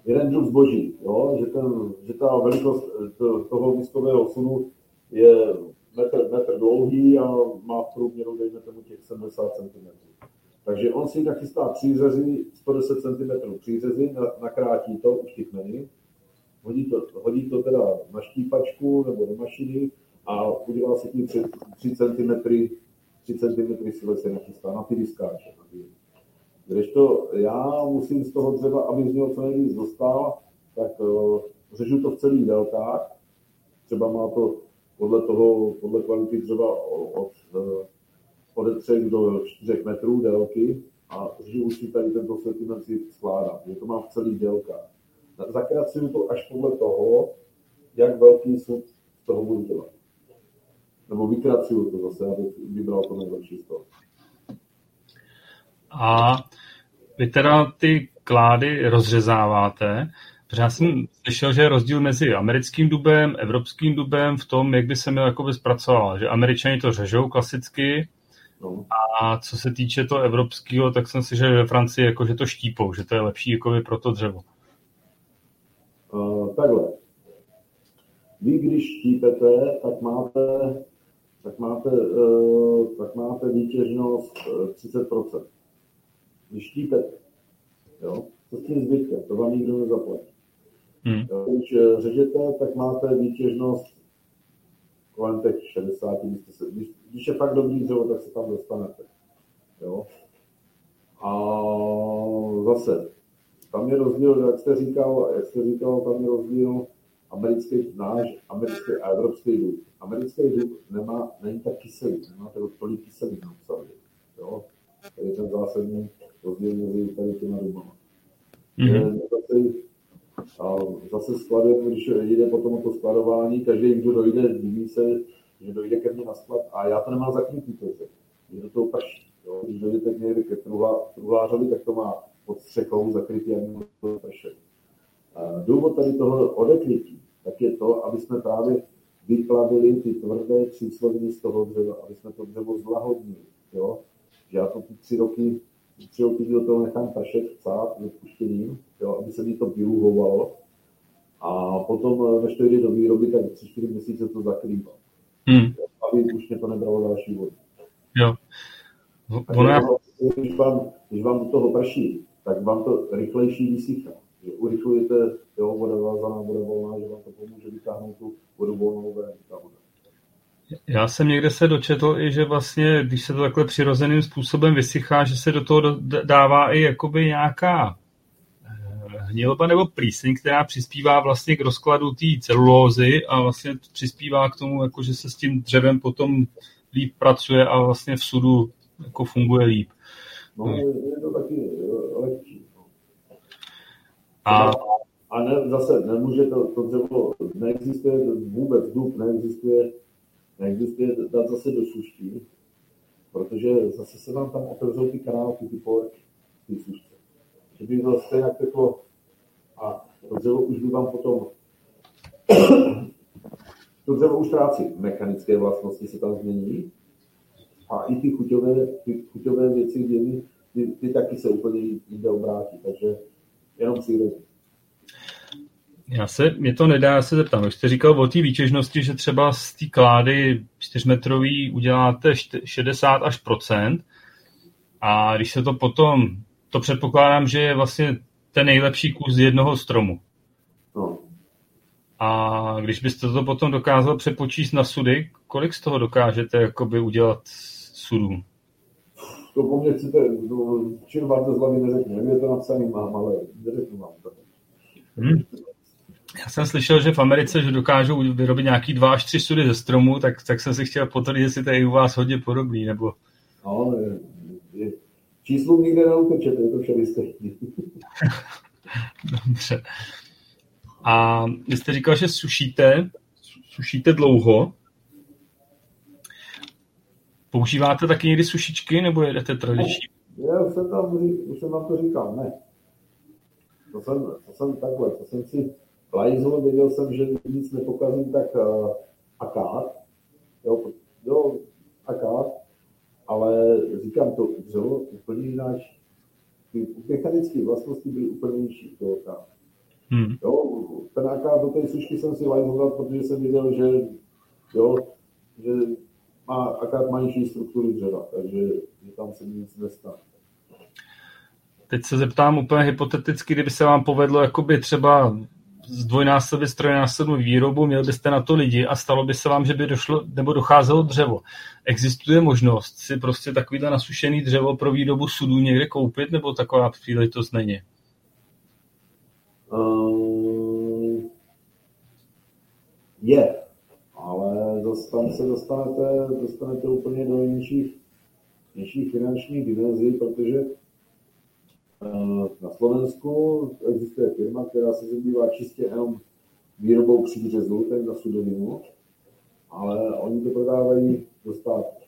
jeden druh zboží, jo? Že, ten, že ta velikost toho výzkového sunu je metr, metr dlouhý a má v průměru, dejme tomu, těch 70 cm. Takže on si nachystá přířezy, 110 cm přířezy, nakrátí to, uštikmeny, hodí to, hodí to teda na štípačku nebo do mašiny a udělá si tím 3, 3 cm, 3 cm si se nachystá na ty. Když to já musím z toho dřeva, aby z něho co nejvíc dostal, tak uh, řežu to v celých délkách. Třeba má to podle toho, podle kvality dřeva od, od ode 3 do 4 metrů délky a že už si tady tento sortiment si skládám, že to mám v celých délkách. Zakracuju to až podle toho, jak velký sud toho budu dělat. Nebo vykracuju to zase, abych vybral to nejlepší z toho. A vy teda ty klády rozřezáváte, Protože já jsem slyšel, že je rozdíl mezi americkým dubem, evropským dubem v tom, jak by se měl jakoby zpracovat. Že američani to řežou klasicky, No. A co se týče toho evropského, tak jsem si, že ve Francii jako, že to štípou, že to je lepší jako pro to dřevo. Uh, takhle. Vy, když štípete, tak máte, tak máte, uh, tak máte výtěžnost 30%. Když štípete, jo, co s tím zbytkem, to vám nikdo nezaplatí. Hmm. Když řežete, tak máte výtěžnost kolem těch 60, když, když je fakt dobrý dřevo, tak se tam dostanete. Jo? A zase, tam je rozdíl, jak jste říkal, jak jste říkal, tam je rozdíl americký, náš americký a evropský dub. Americký dub nemá, není tak kyselý, nemá to tolik kyselý na obsahu. Jo? To je ten zásadní rozdíl mezi tady těma dubama. Mm-hmm. Zase, a zase skladem, když jde potom to skladování, každý, kdo dojde, diví se, že dojde ke mně na sklad a já to nemám zakrytý, to je do toho prší. Jo? Když dojdete někde ke truhlářovi, tak to má pod střechou zakrytý a to pršet. Důvod tady toho odekrytí, tak je to, aby jsme právě vyplavili ty tvrdé přísloviny z toho dřeva, aby jsme to dřevo zlahodnili. Jo? Že já to ty tři roky, tři roky do toho nechám pršet, chcát, vypuštěním, jo? aby se mi to vyluhovalo. A potom, než to jde do výroby, tak tři, čtyři měsíce to zakrývá. Hmm. Aby už mě to nebralo další vodu. Jo. Já... když, vám, když vám do toho prší, tak vám to rychlejší vysychá. Urychlujete, jo, voda vázaná, voda volná, že vám to pomůže vytáhnout tu vodu volnou ven. Já jsem někde se dočetl i, že vlastně, když se to takhle přirozeným způsobem vysychá, že se do toho dává i jakoby nějaká hnilba nebo plíseň, která přispívá vlastně k rozkladu té celulózy a vlastně přispívá k tomu, jako že se s tím dřevem potom líp pracuje a vlastně v sudu jako funguje líp. No, je to taky. A, a ne, zase nemůže to, to dřevo, neexistuje vůbec dub, neexistuje, neexistuje dát zase do suští, protože zase se vám tam otevřou ty kanálky, ty porky, ty sušce. Že by to stejně jako a to dřevo už by vám potom to dřevo už ztrácí mechanické vlastnosti, se tam změní a i ty chuťové, ty chuťové věci, dění, ty, ty taky se úplně jinde obrátí, takže jenom přírodu. Já se, mě to nedá, já se zeptám. Když jste říkal o té výtěžnosti, že třeba z té klády čtyřmetrový uděláte 60 až procent a když se to potom, to předpokládám, že je vlastně ten nejlepší kus jednoho stromu. No. A když byste to potom dokázal přepočíst na sudy, kolik z toho dokážete jakoby udělat sudů? To po mně chcete, čím máte z hlavy neřeknu, je to napsaný mám, ale neřeknu vám to. Hmm. Já jsem slyšel, že v Americe, že dokážou vyrobit nějaký dva až tři sudy ze stromu, tak, tak jsem si chtěl potvrdit, jestli to je u vás hodně podobný, nebo... No, je, je, číslu nikde neutečete, je to vše Dobře. A vy jste říkal, že sušíte, sušíte dlouho. Používáte taky někdy sušičky, nebo jedete tradiční? Já už jsem, tam, už jsem vám to říkal, ne. To jsem, to jsem takhle, to jsem si lajzl, věděl jsem, že nic nepokazím, tak uh, akát, jo, jo, akát, ale říkám to dřevo úplně jináč. Ty mechanické vlastnosti byly úplně jinější toho akát. Hmm. Jo, ten akát do té sušky jsem si lajzl protože jsem viděl, že, jo, že má, akát má nižší strukturu dřeva, takže že tam se nic nestane. Teď se zeptám úplně hypoteticky, kdyby se vám povedlo jakoby třeba zdvojnásobit, strojnásobnou výrobu, měl byste na to lidi a stalo by se vám, že by došlo nebo docházelo dřevo. Existuje možnost si prostě takovýhle nasušený dřevo pro výrobu sudů někde koupit, nebo taková příležitost není? Um, je, tam se dostanete, dostanete úplně do nižších, nižších finančních dimenzí, protože Eh, na Slovensku existuje firma, která se zabývá čistě jenom výrobou přířezů, ten na sudovinu, ale oni to prodávají do státu.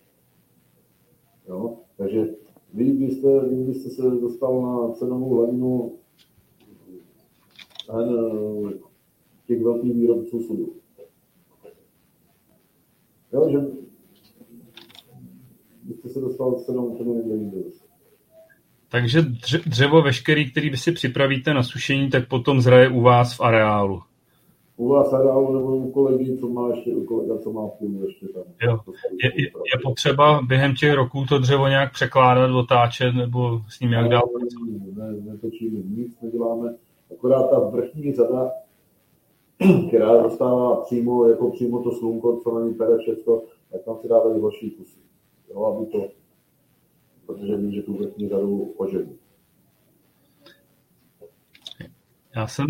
Jo? Takže vy byste, vy byste se dostal na cenovou hladinu eh, těch velkých výrobců sudu. Jo, že byste se dostal cenou úplně někde jinde. Takže dřevo veškerý, který vy si připravíte na sušení, tak potom zraje u vás v areálu. U vás v areálu nebo u kolegy, co má ještě, u kolega, co má půl ještě tam. Jo. Je, je, je, potřeba během těch roků to dřevo nějak překládat, otáčet nebo s ním jak dál? Ne, ne, netočíme nic, neděláme. Akorát ta vrchní řada, která dostává přímo, jako přímo to slunko, co na ní pere všechno, tak tam se dávají horší kusy. Jo, aby to protože vím, že tu vrchní řadu požeru. Já jsem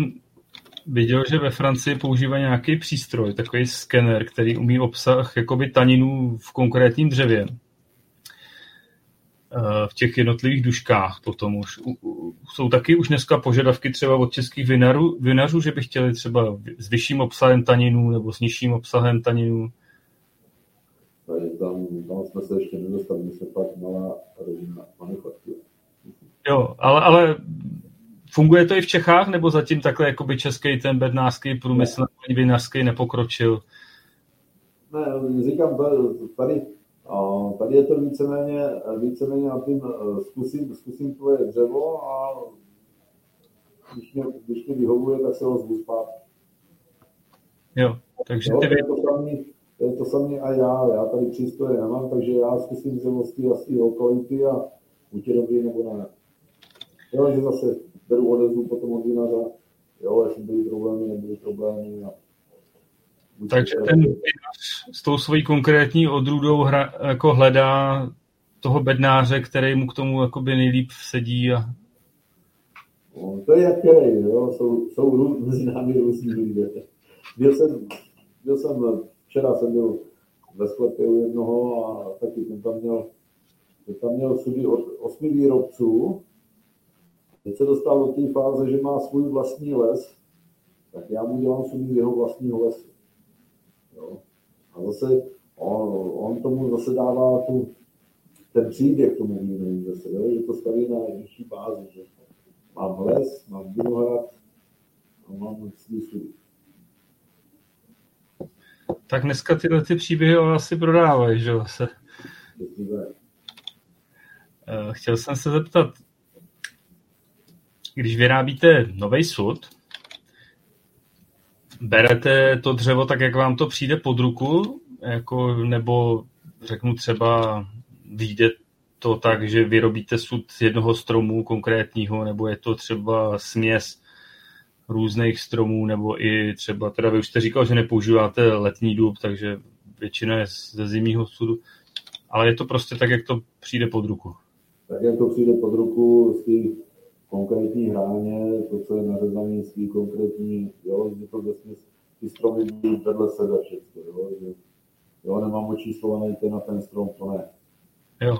viděl, že ve Francii používají nějaký přístroj, takový skener, který umí obsah jakoby taninů v konkrétním dřevě. V těch jednotlivých duškách potom už. Jsou taky už dneska požadavky třeba od českých vinařů, vinařů že by chtěli třeba s vyšším obsahem taninů nebo s nižším obsahem taninů tady tam, tam jsme se ještě nedostali, my jsme pak malá rodina manufaktura. Jo, ale, ale funguje to i v Čechách, nebo zatím takhle jakoby český ten bednářský průmysl ne. vinařský nepokročil? Ne, říkám, tady, tady je to víceméně, víceméně na tím eh, zkusím, zkusím tvoje dřevo a když mě, když mě vyhovuje, tak se ho zvu zpátky. Jo, takže ty... Jo, to, samý, to je to samé a já. Já tady přístroje nemám, takže já zkusím zjevosti a z té okolity a buď je dobrý nebo ne. Jo, že zase beru odezvu potom od vinaře, jo, jestli byly problémy, nebyly problémy. A takže ten vinař s tou svojí konkrétní odrůdou hra, jako hledá toho bednáře, který mu k tomu jakoby nejlíp sedí a No, to je jak který, jo? Jsou, jsou mezi námi různí lidé. Byl jsem, byl jsem Včera jsem byl ve sklepě u jednoho a taky ten tam měl, ten tam měl sudy od osmi výrobců. Teď se dostal do té fáze, že má svůj vlastní les, tak já mu dělám sudy jeho vlastního lesu. A zase on, on tomu zase dává tu, ten příběh tomu vínu zase, jo? že to staví na nižší bázi, že mám les, mám vinohrad a mám sudy tak dneska tyhle ty příběhy asi prodávají, že se. Eh, chtěl jsem se zeptat, když vyrábíte nový sud, Berete to dřevo tak, jak vám to přijde pod ruku? Jako, nebo řeknu třeba, vyjde to tak, že vyrobíte sud jednoho stromu konkrétního, nebo je to třeba směs různých stromů, nebo i třeba, teda vy už jste říkal, že nepoužíváte letní dub, takže většina je ze zimního sudu, ale je to prostě tak, jak to přijde pod ruku. Tak, jak to přijde pod ruku z té konkrétní hráně, to, co je z té konkrétní, jo, že to vlastně ty stromy vedle sebe všechno, jo, že, jo, nemám očíslovaný ten na ten strom, to ne. Jo.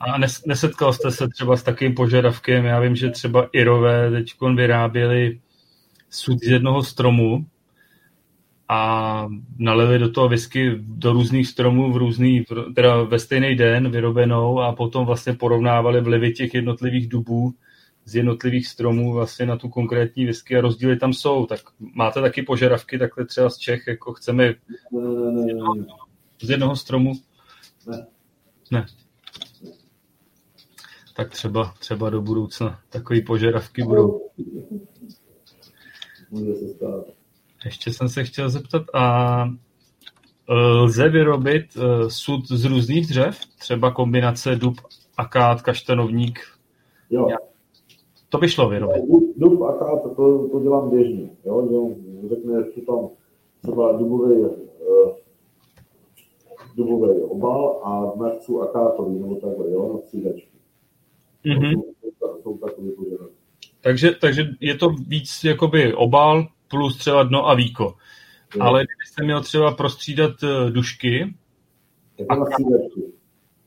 A nesetkal jste se třeba s takým požadavkem, já vím, že třeba Irové teď vyráběli sud z jednoho stromu a nalili do toho whisky do různých stromů v různý, teda ve stejný den vyrobenou a potom vlastně porovnávali vlivy těch jednotlivých dubů z jednotlivých stromů vlastně na tu konkrétní whisky a rozdíly tam jsou. Tak máte taky požadavky takhle třeba z Čech, jako chceme z jednoho, z jednoho stromu? Ne. Ne. Tak třeba, třeba do budoucna takové požadavky budou. Ještě jsem se chtěl zeptat, a e, lze vyrobit e, sud z různých dřev? Třeba kombinace dub, akát, kaštanovník? Jo. To by šlo vyrobit. Dub, akát, to, to dělám běžně. Jo? Že řekne, že tam třeba dubový, uh, dubový obal a nechcu akátový, nebo takhle, jo, na střídačky. Mm-hmm. Jsou, jsou takový požadavky. Takže, takže je to víc jakoby obal plus třeba dno a víko. Jo. Ale kdybyste měl třeba prostřídat uh, dušky... Jako na střídačky.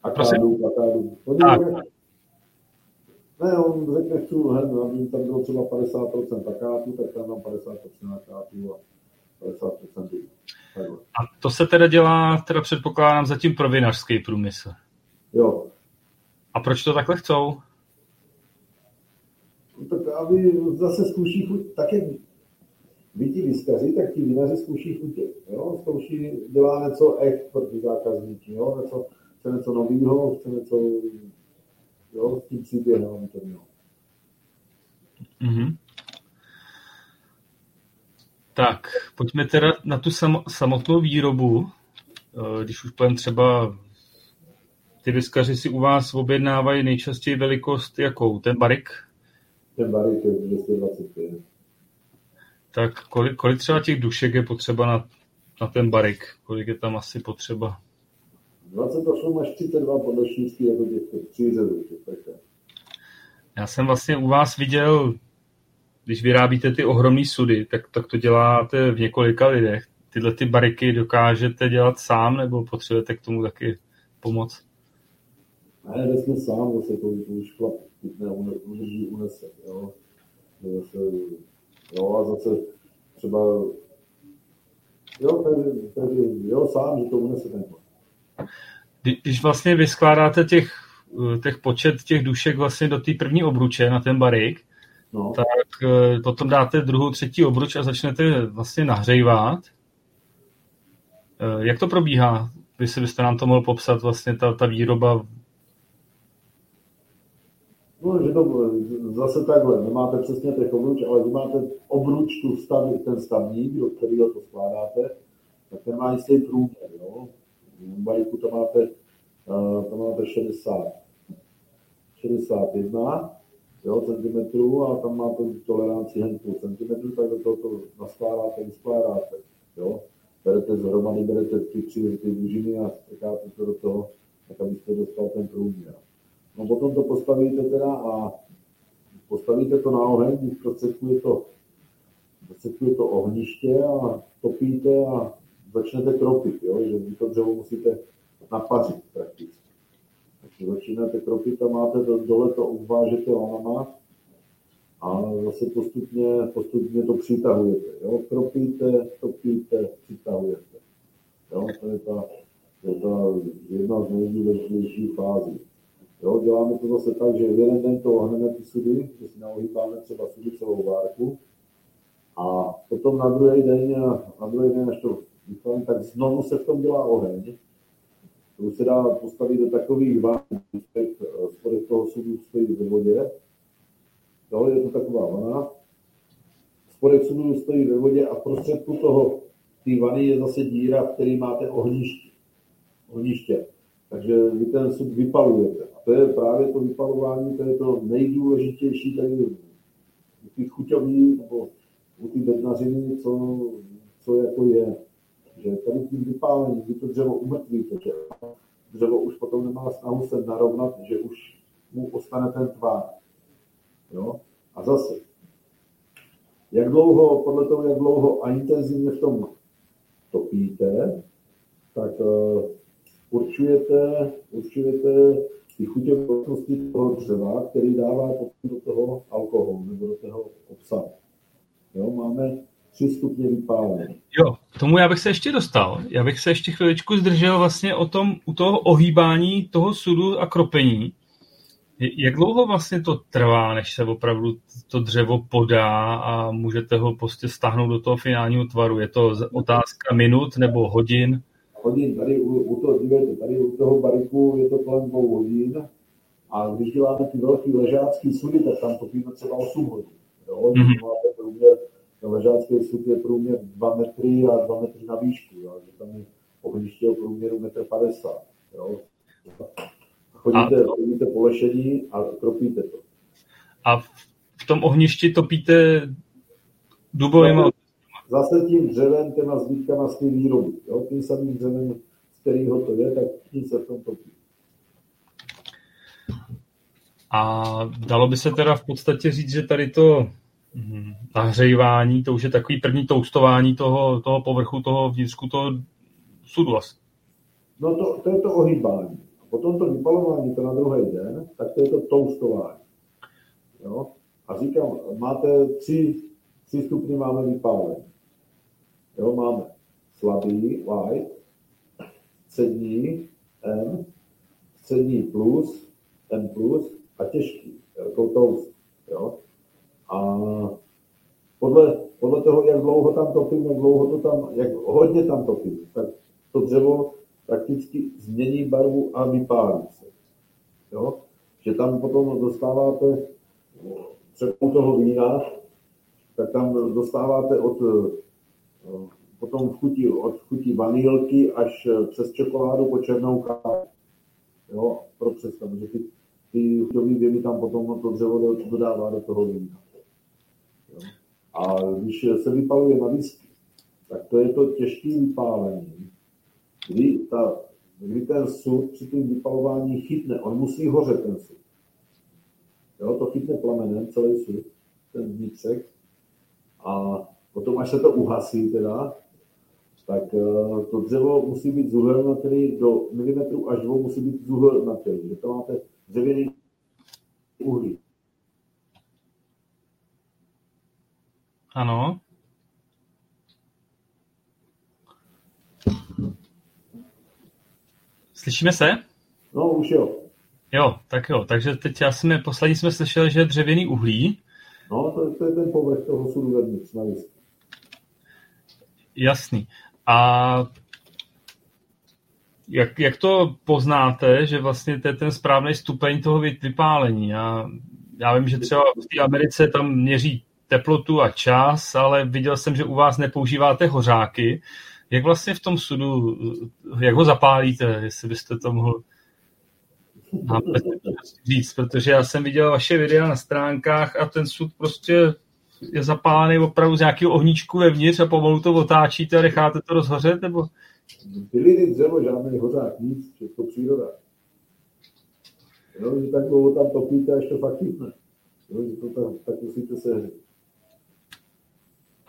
Akádu, akádu. Tak. Ne, on řekne, chci aby tam bylo třeba 50% akátu, tak tam mám 50% akátu a 50% Takhle. A to se teda dělá, teda předpokládám, zatím pro vinařský průmysl. Jo. A proč to takhle chcou? No, tak aby zase zkouší chuť, tak jak ti vyskaři, tak ti vinaři zkouší chutě. Jo? Zkouší, dělá něco echt pro ty zákazníky, jo? Něco, chce něco nového, chce něco Jo, tím příběhem to mělo. Mm-hmm. Tak, pojďme teda na tu sam, samotnou výrobu. Eh, když už povím třeba, ty vyskaři si u vás objednávají nejčastěji velikost jakou? Ten barik? Ten barik je 225. Tak kolik, kolik třeba těch dušek je potřeba na, na ten barik? Kolik je tam asi potřeba? 28 až 32 podle šířky je to těch přířezů. Já jsem vlastně u vás viděl, když vyrábíte ty ohromné sudy, tak, tak to děláte v několika lidech. Tyhle ty bariky dokážete dělat sám, nebo potřebujete k tomu taky pomoc? Ne, vlastně sám, zase to, to už chlap ne, udrží, unese. Jo. Zase, jo, a zase třeba Jo, tady, tady, jo, sám, že to unese ten chlap. Když vlastně vyskládáte těch, těch počet těch dušek vlastně do té první obruče na ten barik, no. tak eh, potom dáte druhou, třetí obruč a začnete vlastně nahřejvat. Eh, jak to probíhá? Vy si byste nám to mohl popsat vlastně ta, ta výroba No, že to zase takhle, nemáte přesně těch obruč, ale vy máte obruč tu stav, ten stavník, do kterého to skládáte, tak ten má jistý průměr, jo. V bajku to máte, uh, to máte 60, 61 jo, centimetrů a tam máte toleranci jen půl centimetru, tak do toho to naskládáte, vyskládáte. Jo. Berete zhromady, berete ty tři ty dužiny a strkáte to do toho, tak abyste dostal ten průměr. No potom to postavíte teda a postavíte to na oheň, když to, to ohniště a topíte a začnete kropit, jo? že vy to dřevo musíte napařit prakticky. Takže začínáte kropit a máte to, dole to obvážete lanama a zase postupně, postupně to přitahujete. Jo? Kropíte, topíte, přitahujete. Jo? To je ta, je ta jedna z nejdůležitějších fází. Jo, děláme to zase tak, že jeden den to ohneme ty sudy, že si naohýbáme třeba sudy celou várku a potom na druhý den, na druhý den, až to vypálím, tak znovu se v tom dělá oheň. To se dá postavit do takových ván, spodek toho sudu stojí ve vodě. Jo, je to taková vana. spodek sudu stojí ve vodě a prostředku toho té vany je zase díra, v který máte ohniště. ohniště. Takže vy ten sud vypalujete. A to je právě to vypalování, to je to nejdůležitější tady u ty chuťový nebo u ty bednařiny, co, co jako je. Že tady tím vypálením, kdy to dřevo umrtvíte, že dřevo už potom nemá snahu se narovnat, že už mu ostane ten tvár. Jo? A zase, jak dlouho, podle toho, jak dlouho a intenzivně v tom topíte, tak uh, určujete, určujete ty chutě vlastnosti toho dřeva, který dává potom do toho alkoholu nebo do toho obsahu. Jo, máme tři stupně vypálení. Jo, tomu já bych se ještě dostal. Já bych se ještě chviličku zdržel vlastně o tom, u toho ohýbání toho sudu a kropení. Jak dlouho vlastně to trvá, než se opravdu to dřevo podá a můžete ho prostě stáhnout do toho finálního tvaru? Je to otázka minut nebo hodin? Hodin, tady u, u toho, dívejte, tady u toho bariku je to kolem dvou hodin a když děláme ty velký ležácký sudy, tak tam topíme třeba 8 hodin. Jo? Mm-hmm. Máte průměr, ležácký sud je průměr 2 metry a 2 metry na výšku, jo? že tam je ohniště o průměru 1,50 m. Chodíte, a, chodíte po lešení a kropíte to. A v tom ohništi topíte dubovým Zase tím dřevem, těma zbytkama z té výroby. Jo? Tím samým dřevem, z kterého to je, tak tím se v tom topí. A dalo by se teda v podstatě říct, že tady to nahřejvání, to už je takový první toustování toho, toho povrchu, toho vnitřku, toho sudu asi. No to, to je to ohýbání. Potom to vypalování, to na druhý den, tak to je to toustování. Jo? A říkám, máte tři, tři stupně máme vypálení. Jo, máme slabý, light, střední, M, střední plus, M plus a těžký, jako toast. Jo? A podle, podle toho, jak dlouho tam topím, jak dlouho to tam, jak hodně tam topím, tak to dřevo prakticky změní barvu a vypálí se. Jo? Že tam potom dostáváte třeba toho vína, tak tam dostáváte od potom chutí, od chutí vanilky až přes čokoládu po černou kávu. Jo, pro představu, že ty, ty chuťové věmy tam potom to dřevo dodává do toho vína. A když se vypaluje na whisky, tak to je to těžké vypálení, kdy, ta, kdy ten sud při tom vypalování chytne, on musí hořet ten sud. Jo, to chytne plamenem, celý sud, ten vnitřek. A potom, až se to uhasí teda, tak eh, to dřevo musí být zuhelnatý do milimetru až dvou musí být zuhelnatý. Že to máte dřevěný uhlí. Ano. Slyšíme se? No, už jo. Jo, tak jo. Takže teď já jsme, poslední jsme slyšeli, že je dřevěný uhlí. No, to, to je ten povrch toho sudu vevnitř na Jasný. A jak, jak to poznáte, že vlastně to je ten správný stupeň toho vypálení? Já, já vím, že třeba v té Americe tam měří teplotu a čas, ale viděl jsem, že u vás nepoužíváte hořáky. Jak vlastně v tom sudu, jak ho zapálíte, jestli byste to mohl říct, protože já jsem viděl vaše videa na stránkách a ten sud prostě je zapálený opravdu z nějakého ohníčku vevnitř a pomalu to otáčíte a necháte to rozhořet, nebo? Byliny dřevo, žádný hořák, nic, všechno příroda. Jo, že tak dlouho tam topíte, až to fakt chytne. Jo, že to tam, tak musíte se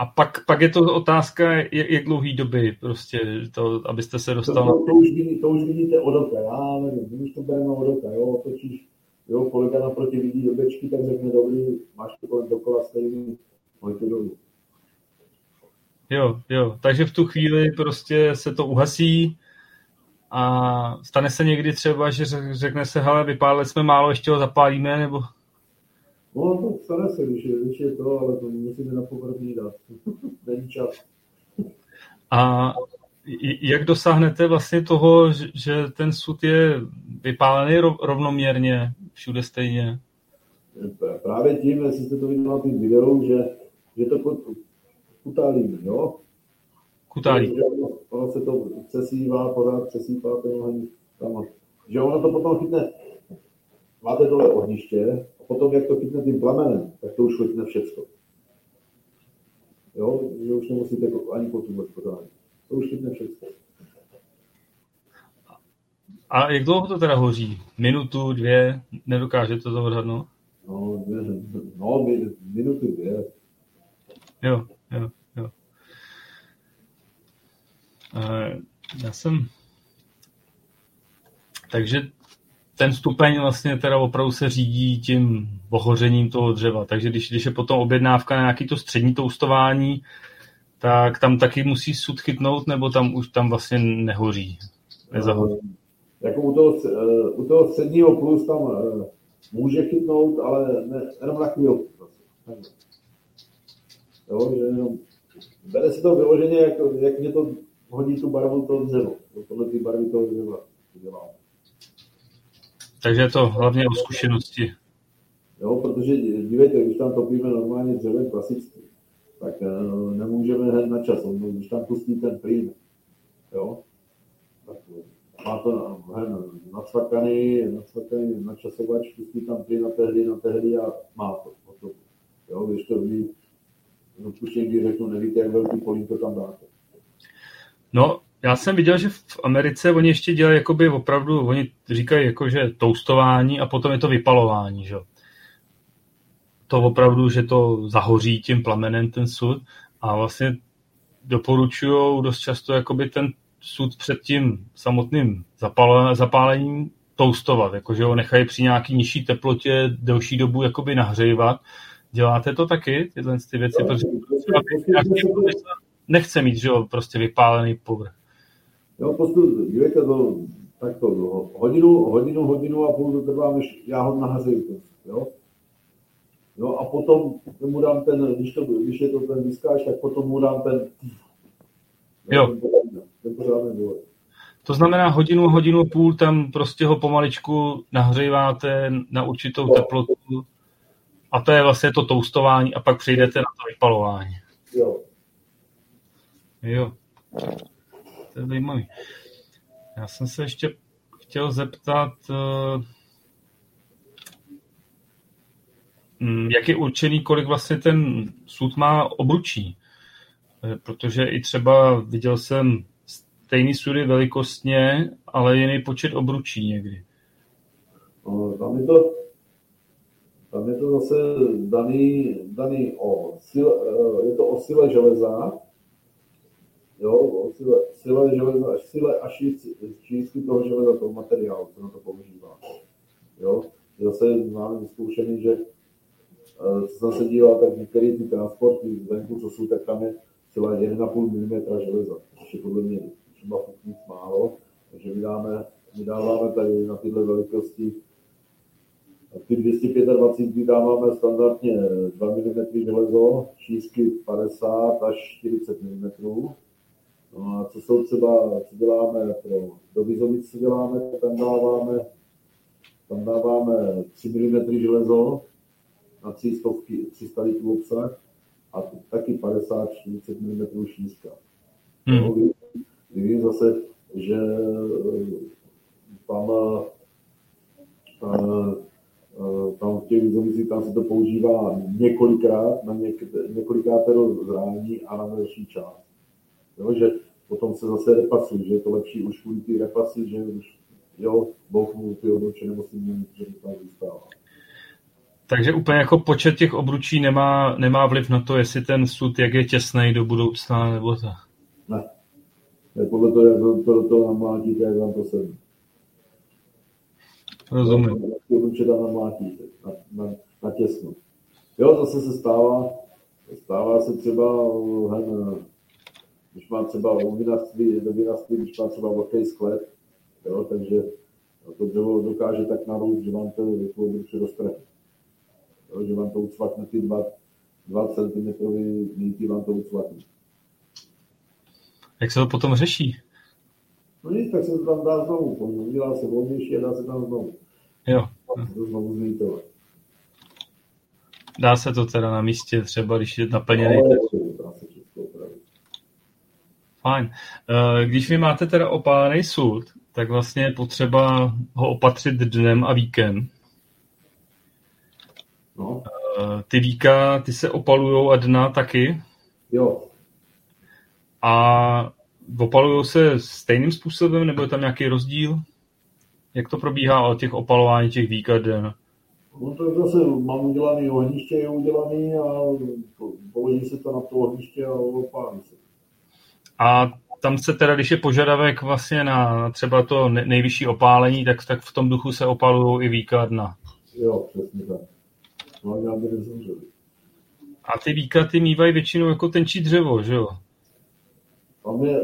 a pak, pak je to otázka, jak, jak dlouhý doby, prostě, to, abyste se dostal... To, to, to, už, vidí, to už vidíte od oka, já nevím, už to bereme od oka, jo, točíš jo, kolega naproti vidí do bečky, tak řekne, dobrý, máš to kolem dokola stejný, to dolů. Jo, jo, takže v tu chvíli prostě se to uhasí a stane se někdy třeba, že řekne se, hele, vypálili jsme málo, ještě ho zapálíme, nebo... No, to stane se, když je, když je to, ale to musíte na povrch dát. Není čas. A jak dosáhnete vlastně toho, že ten sud je vypálený rovnoměrně všude stejně? Právě tím, jestli jste to viděl na tom videu, že, že to kutálíme, jo? Kutálí. Ono, se to přesývá, pořád přesýpá ten oheň tam. Že ono to potom chytne, máte dole ohniště, potom jak to chytne tím plamenem, tak to už chytne všechno. Jo, že už nemusíte ani potřebovat pořádně. To už chytne všechno. A jak dlouho to teda hoří? Minutu, dvě? Nedokážete to odhadnout? No, no, minutu, dvě. Jo, jo, jo. Uh, já jsem... Takže ten stupeň vlastně teda opravdu se řídí tím ohořením toho dřeva. Takže když, když je potom objednávka na nějaký to střední toustování, tak tam taky musí sud chytnout, nebo tam už tam vlastně nehoří? Nezahoří. Uh, jako u toho, u toho středního plus tam může chytnout, ale ne, jenom na chvíli. Jo, že jenom, bere si to vyloženě, jak, jak mě to hodí tu barvu toho dřeva. Podle ty barvy toho dřeva dělám. Takže je to hlavně o zkušenosti. Jo, protože dívejte, když tam topíme normálně dřevem klasicky, tak uh, nemůžeme hned na čas. Když tam pustí ten plyn, jo, tak má to nacvakaný, nacvakaný načasovač, pustí tam plyn na tehdy, na tehdy a má to. to jo, když to vy, odpuštění, když řeknu, nevíte, jak velký polín to tam dáte. No, já jsem viděl, že v Americe oni ještě dělají jakoby opravdu, oni říkají jako, že toustování a potom je to vypalování, že To opravdu, že to zahoří tím plamenem ten sud a vlastně doporučují dost často jakoby ten sud před tím samotným zapálením toustovat, jakože ho nechají při nějaký nižší teplotě delší dobu jakoby nahřejvat. Děláte to taky, tyhle ty věci? Protože nechce mít, že jo, prostě vypálený povrch. Jo, prostě dívejte to takto dlouho. Hodinu, hodinu, hodinu a půl to trvá, než já ho nahřeju. Jo? Jo, a potom mu dám ten, když, to, když je to ten vyskáč, tak potom mu dám ten... Jo. Ten pořádný To znamená hodinu, hodinu půl tam prostě ho pomaličku nahříváte na určitou no. teplotu a to je vlastně to toustování a pak přijdete na to vypalování. Jo. Jo. To je zajímavý. Já jsem se ještě chtěl zeptat, eh, mm, jak je určený, kolik vlastně ten sud má obručí. Eh, protože i třeba viděl jsem stejný sudy velikostně, ale jiný počet obručí někdy. No, tam je to, tam je to zase daný, daný o, sil, eh, je to o sile železa, jo, o sile, sile železa, sile a čístky toho železa, toho materiálu, co na to používá. Jo, zase máme vyzkoušený, že eh, co jsem se díval, tak některé ty transporty venku, co jsou, tak tam je sila 1,5 mm železa, což je podle mě třeba nic málo, takže my, dáme, my dáváme tady na tyhle velikosti ty 225 dáváme standardně 2 mm železo, šířky 50 až 40 mm. No a co jsou třeba, co děláme pro do vizovic, co děláme, tam dáváme, tam dáváme 3 mm železo na 300, 300 litrů obsah a taky 50-40 mm šířka. Hmm. No, vím zase, že tam, tam v těch vizovicích tam se to používá několikrát, na něk, několikátero zrání a na další část. Jo, že potom se zase repasuje, že je to lepší už kvůli ty repasy, že už jo, bouchnu ty obruče nebo si mění, že to tam zůstává. Takže úplně jako počet těch obručí nemá, nemá vliv na to, jestli ten sud jak je těsný do budoucna, nebo to? Ne. Je podle toho, jak to do toho namlátíte, jak vám to sedí. Rozumím. Obruče tam namlátíte na, na, na těsno. Jo, zase se stává, stává se třeba, hen, když má třeba u vinařství, do vinařství, když má třeba velký sklep, jo, takže to dřevo dokáže tak narůst, že vám to obruče roztrhne jo, že vám to ucvakne ty 2, 2 cm nití, vám to ucvakne. Jak se to potom řeší? No nic, tak se to tam dá znovu. Udělá se volnější a dá se tam znovu. Jo. To znovu zmítovat. Dá se to teda na místě, třeba když je naplněný. No, Fajn. Eh, když vy máte teda opálený sud, tak vlastně je potřeba ho opatřit dnem a víkem. No. Eh, ty víka, ty se opalujou a dna taky? Jo. A opalujou se stejným způsobem, nebo je tam nějaký rozdíl? Jak to probíhá o těch opalování těch vík a den? No to zase mám udělaný ohniště, je udělaný a položí se to na to ohniště a opálí se. A tam se teda, když je požadavek vlastně na třeba to nejvyšší opálení, tak, tak v tom duchu se opalují i víka dna. Jo, přesně tak. No, nezemřeli. A ty víka ty mývají většinou jako tenčí dřevo, že jo? Tam je,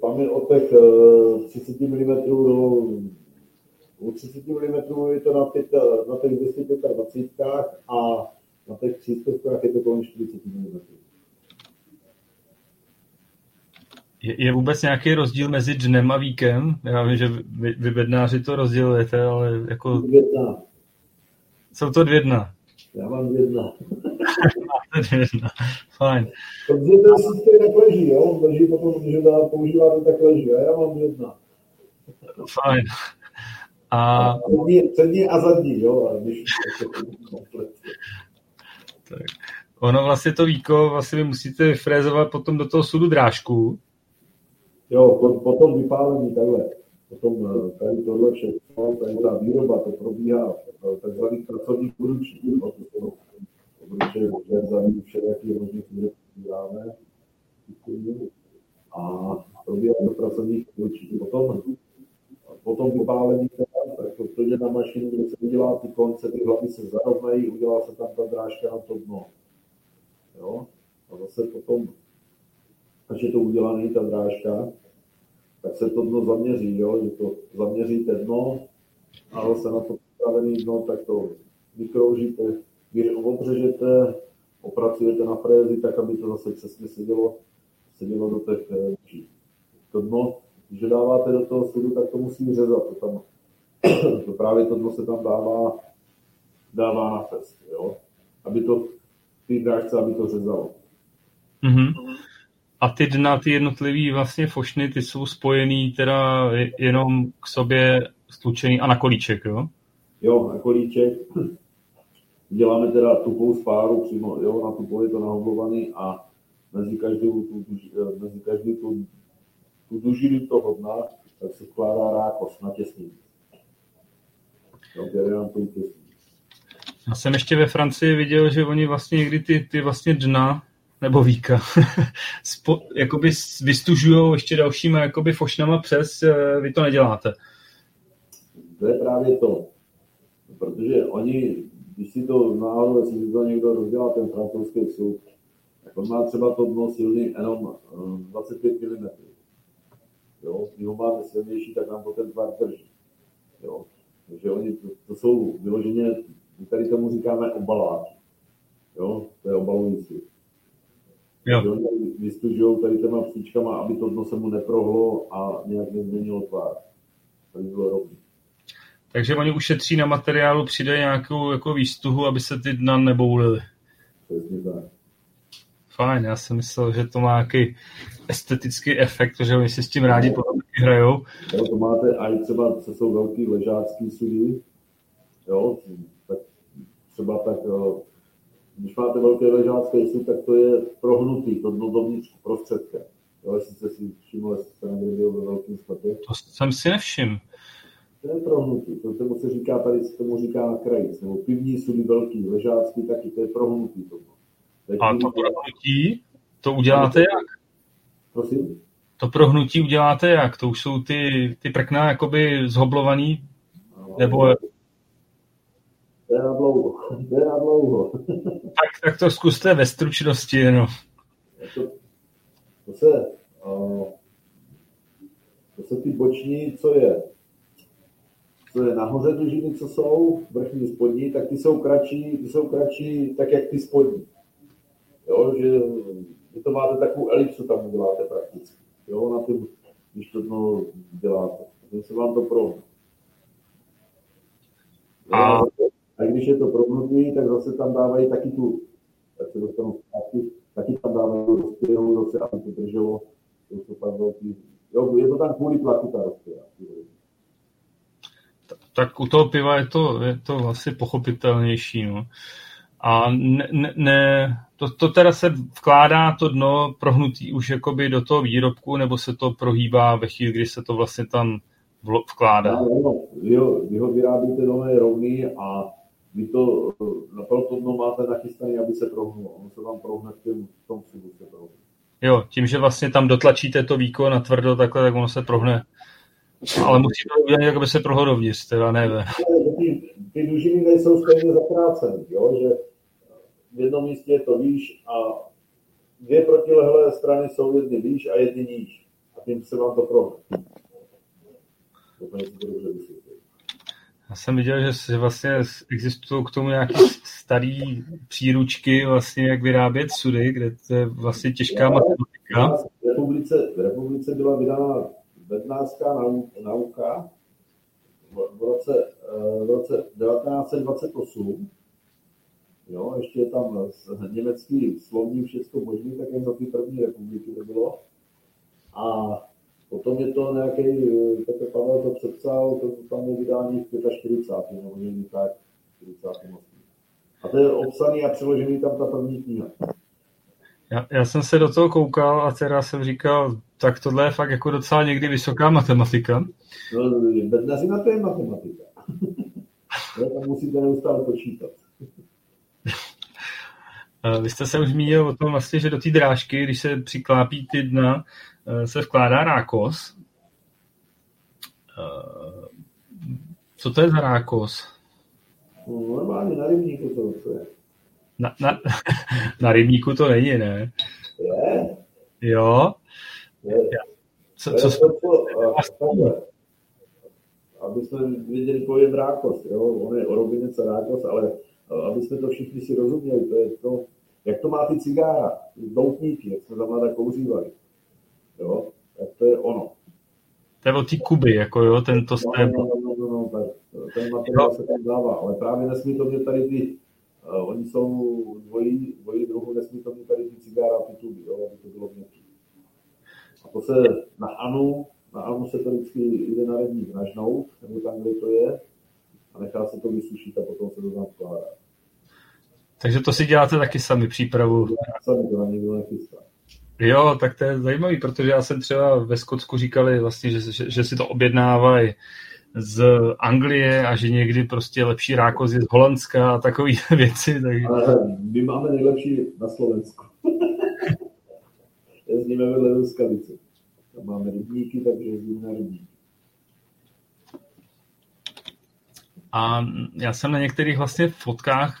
tam je od těch 30 mm do u 30 mm je to na, pět, na těch 225 a na těch 300 je to kolem 40 mm. Je, je vůbec nějaký rozdíl mezi dnem a víkem? Já vím, že vy, vy bednáři to rozdělujete, ale jako... Dvě dna. Jsou to dvě dna. Já mám dvě dna. Máte dvě dna. Fajn. Protože ten systém tak leží, jo? Leží potom, když ho používáte, tak leží. A já mám dvě dna. Fajn. A... Přední, přední a zadní, jo? A když tak. Ono vlastně to víko, vlastně vy musíte frézovat potom do toho sudu drážku, Jo, potom vypálení takhle. Potom eh, tady tohle všechno, tady ta výroba, to probíhá v takzvaných pracovních. No, to jsou obruče, verzavý, všelijaký různých výrobků děláme. A probíhá v pracovních průčích. Potom, potom vypálení, tak to, to jde na mašinu, kde se udělá ty konce, ty hlavy se zarovnají, udělá se tam ta drážka na to dno. Jo? A zase potom až je to udělané, ta drážka, tak se to dno zaměří, jo? že to zaměříte dno a se na to připravený dno, tak to vykroužíte, vy odřežete, opracujete na frézi, tak aby to zase přesně sedělo, sedělo do těch eh, To dno, když dáváte do toho sudu, tak to musí řezat. To tam, to právě to dno se tam dává, dává na fest, jo? aby to ty drážce, aby to řezalo. Mm-hmm. A ty dna, ty jednotlivý vlastně fošny, ty jsou spojený teda jenom k sobě stlučený a na kolíček, jo? Jo, na kolíček. Děláme teda tupou spáru přímo, jo, na tupou je to nahoblovaný a mezi každou tu, mezi každou tu, tu dužinu toho dna, tak se vkládá rákos na. Jo, nám to Já jsem ještě ve Francii viděl, že oni vlastně někdy ty, ty vlastně dna nebo víka, Spo, jakoby vystužují ještě dalšíma jakoby fošnama přes, eh, vy to neděláte. To je právě to. Protože oni, když si to náhodou, jestli si to někdo rozdělá ten francouzský sud, tak on má třeba to dno silný jenom 25 eh, mm. Jo, když ho máme silnější, tak nám to ten tvar drží. Jo. Takže oni, to, to jsou vyloženě, my tady tomu říkáme obaláč. Jo, to je obalující. Jo. Vystužují tady těma příčkama, aby to dno se mu neprohlo a nějak nezměnilo tvár. Tady bylo rovný. Takže oni ušetří na materiálu, přijde nějakou jako výstuhu, aby se ty dna neboulily. Přesně tak. Fajn, já jsem myslel, že to má nějaký estetický efekt, že oni si s tím rádi potom taky hrajou. Jo, to máte i třeba, co jsou velký ležácký sudy, jo, tak třeba tak když máte velké ležácké sud, tak to je prohnutý, to dno dovnitř prostředkem. Jestli jste si všiml, jestli jste byl ve velkém sklepě. To jsem si nevšiml. To je prohnutý, to tomu se říká, tady se tomu říká na kraji, nebo pivní sudy velký, ležácký, taky to je prohnutý to. A to prohnutí, to uděláte jak? Prosím? To prohnutí uděláte jak? To už jsou ty, ty prkna jakoby zhoblovaný? No, nebo to je na dlouho. To je na dlouho. tak, tak to zkuste ve stručnosti jenom. To, to se, uh, to se ty boční, co je, co je nahoře dužiny, co jsou, vrchní, spodní, tak ty jsou kratší, ty jsou kratší tak, jak ty spodní. Jo, že vy to máte takovou elipsu tam uděláte prakticky. Jo, na tím, když to dno děláte. Tím se vám to prohne. A A když je to prohnutý, tak zase tam dávají taky tu, tak se dostanu zpátky, taky tam dávají tu rozpěru zase, aby to drželo. To jsou pak velký, jo, je to tam kvůli tlaku ta rozpěra. Tak u toho piva je to, je to asi pochopitelnější. No. A ne, ne, ne to, to teda se vkládá to dno prohnutý už jakoby do toho výrobku, nebo se to prohýbá ve chvíli, kdy se to vlastně tam vkládá? No, no, vy, ho, vy ho vyrábíte nové rovný a vy to na to dno máte nachystané, aby se prohnulo. Ono se vám prohne v, tom, v tom prohne. Jo, tím, že vlastně tam dotlačíte to víko na tvrdo takhle, tak ono se prohne. Ale musí to udělat, aby se prohlo dovnitř, teda nevím. Ty, ty dužiny nejsou stejně zakrácené, jo, že v jednom místě je to výš a dvě protilehlé strany jsou jedny výš a jedny níž. A tím se vám to prohne. Já jsem viděl, že vlastně existují k tomu nějaké staré příručky, vlastně, jak vyrábět sudy, kde to je vlastně těžká matematika. V republice, v republice byla vydána bednářská nauka v roce, eh, v roce 1928 Jo, ještě je tam německý slovník, všechno možný, tak jen za ty první republiky to bylo. A potom je to nějaký, Petr Pavel to přepsal, to tam je vydání v 45. nebo někdy tak, 48. A to je obsaný a přeložený tam ta první kniha. Já, já jsem se do toho koukal a teda jsem říkal, tak tohle je fakt jako docela někdy vysoká matematika. No, bednařina to je matematika. tam musíte neustále počítat. Vy jste se už zmínil o tom vlastně, že do té drážky, když se přiklápí ty dna, eh, se vkládá rákos. Eh, co to je za rákos? No, normálně na rybníku to, to je. Na, na, na rybníku to není, ne? Je. Jo? Je. Co, co, co, co, aby jsme viděli pojem rákos, jo? On je orobinec a rákos, ale aby jsme to všichni si rozuměli, to je to, jak to má ty cigára, doutníky, jak jsme za mladá kouřívali. Jo? Tak to je ono. To je o ty kuby, jako jo, tento. No, no, no, no, no, tak ten materiál se tam dává, ale právě nesmí to mít tady ty, uh, oni jsou dvojí, dvojí druhu, nesmí to mít tady ty cigára a ty tuby, jo, aby to bylo měkký. A to se na Anu, na Anu se to vždycky jde na redník nažnout, nebo tam, kde to je, a nechá se to vysušit a potom se to tam vkládá. Takže to si děláte taky sami přípravu. Sami to na někdo nechystá. Jo, tak to je zajímavý, protože já jsem třeba ve Skotsku říkali vlastně, že, že, že si to objednávají z Anglie a že někdy prostě lepší rákoz je z Holandska a takové věci. Takže... Ale my máme nejlepší na Slovensku. jezdíme vedle Ruskavice. Tam máme rybníky, takže jezdíme na rybníky. A já jsem na některých vlastně fotkách,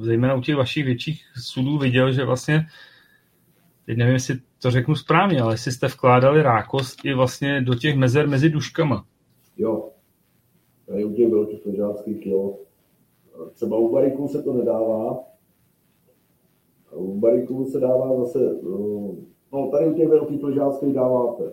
zejména u těch vašich větších sudů, viděl, že vlastně, teď nevím, jestli to řeknu správně, ale jestli jste vkládali rákost i vlastně do těch mezer mezi duškama. Jo. Tady u těch velkých ležáckých, jo. Třeba u bariků se to nedává. U bariků se dává zase, no tady u těch velkých ležáckých dáváte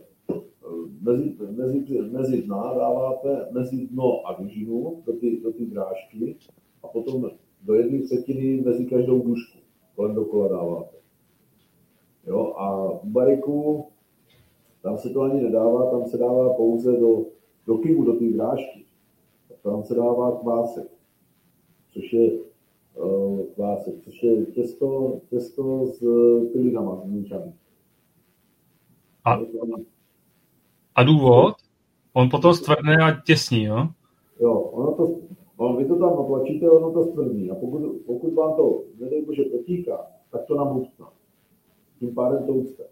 mezi, mezi, mezi dna dáváte mezi dno a dužinu do ty, do ty drážky a potom do jedné třetiny mezi každou dušku kolem dokola dáváte. Jo, a u bariku tam se to ani nedává, tam se dává pouze do, do kybu, do té drážky. Tam se dává kvásek, což je uh, kvásek, což je těsto, těsto s pilinama, s A, a důvod? On potom stvrdne a těsní, jo? Jo, ono to, on, vy to tam natlačíte, ono to stvrdní. A pokud, pokud vám to, nedej bože, potíká, tak to nabutná. Tím pádem to ucte.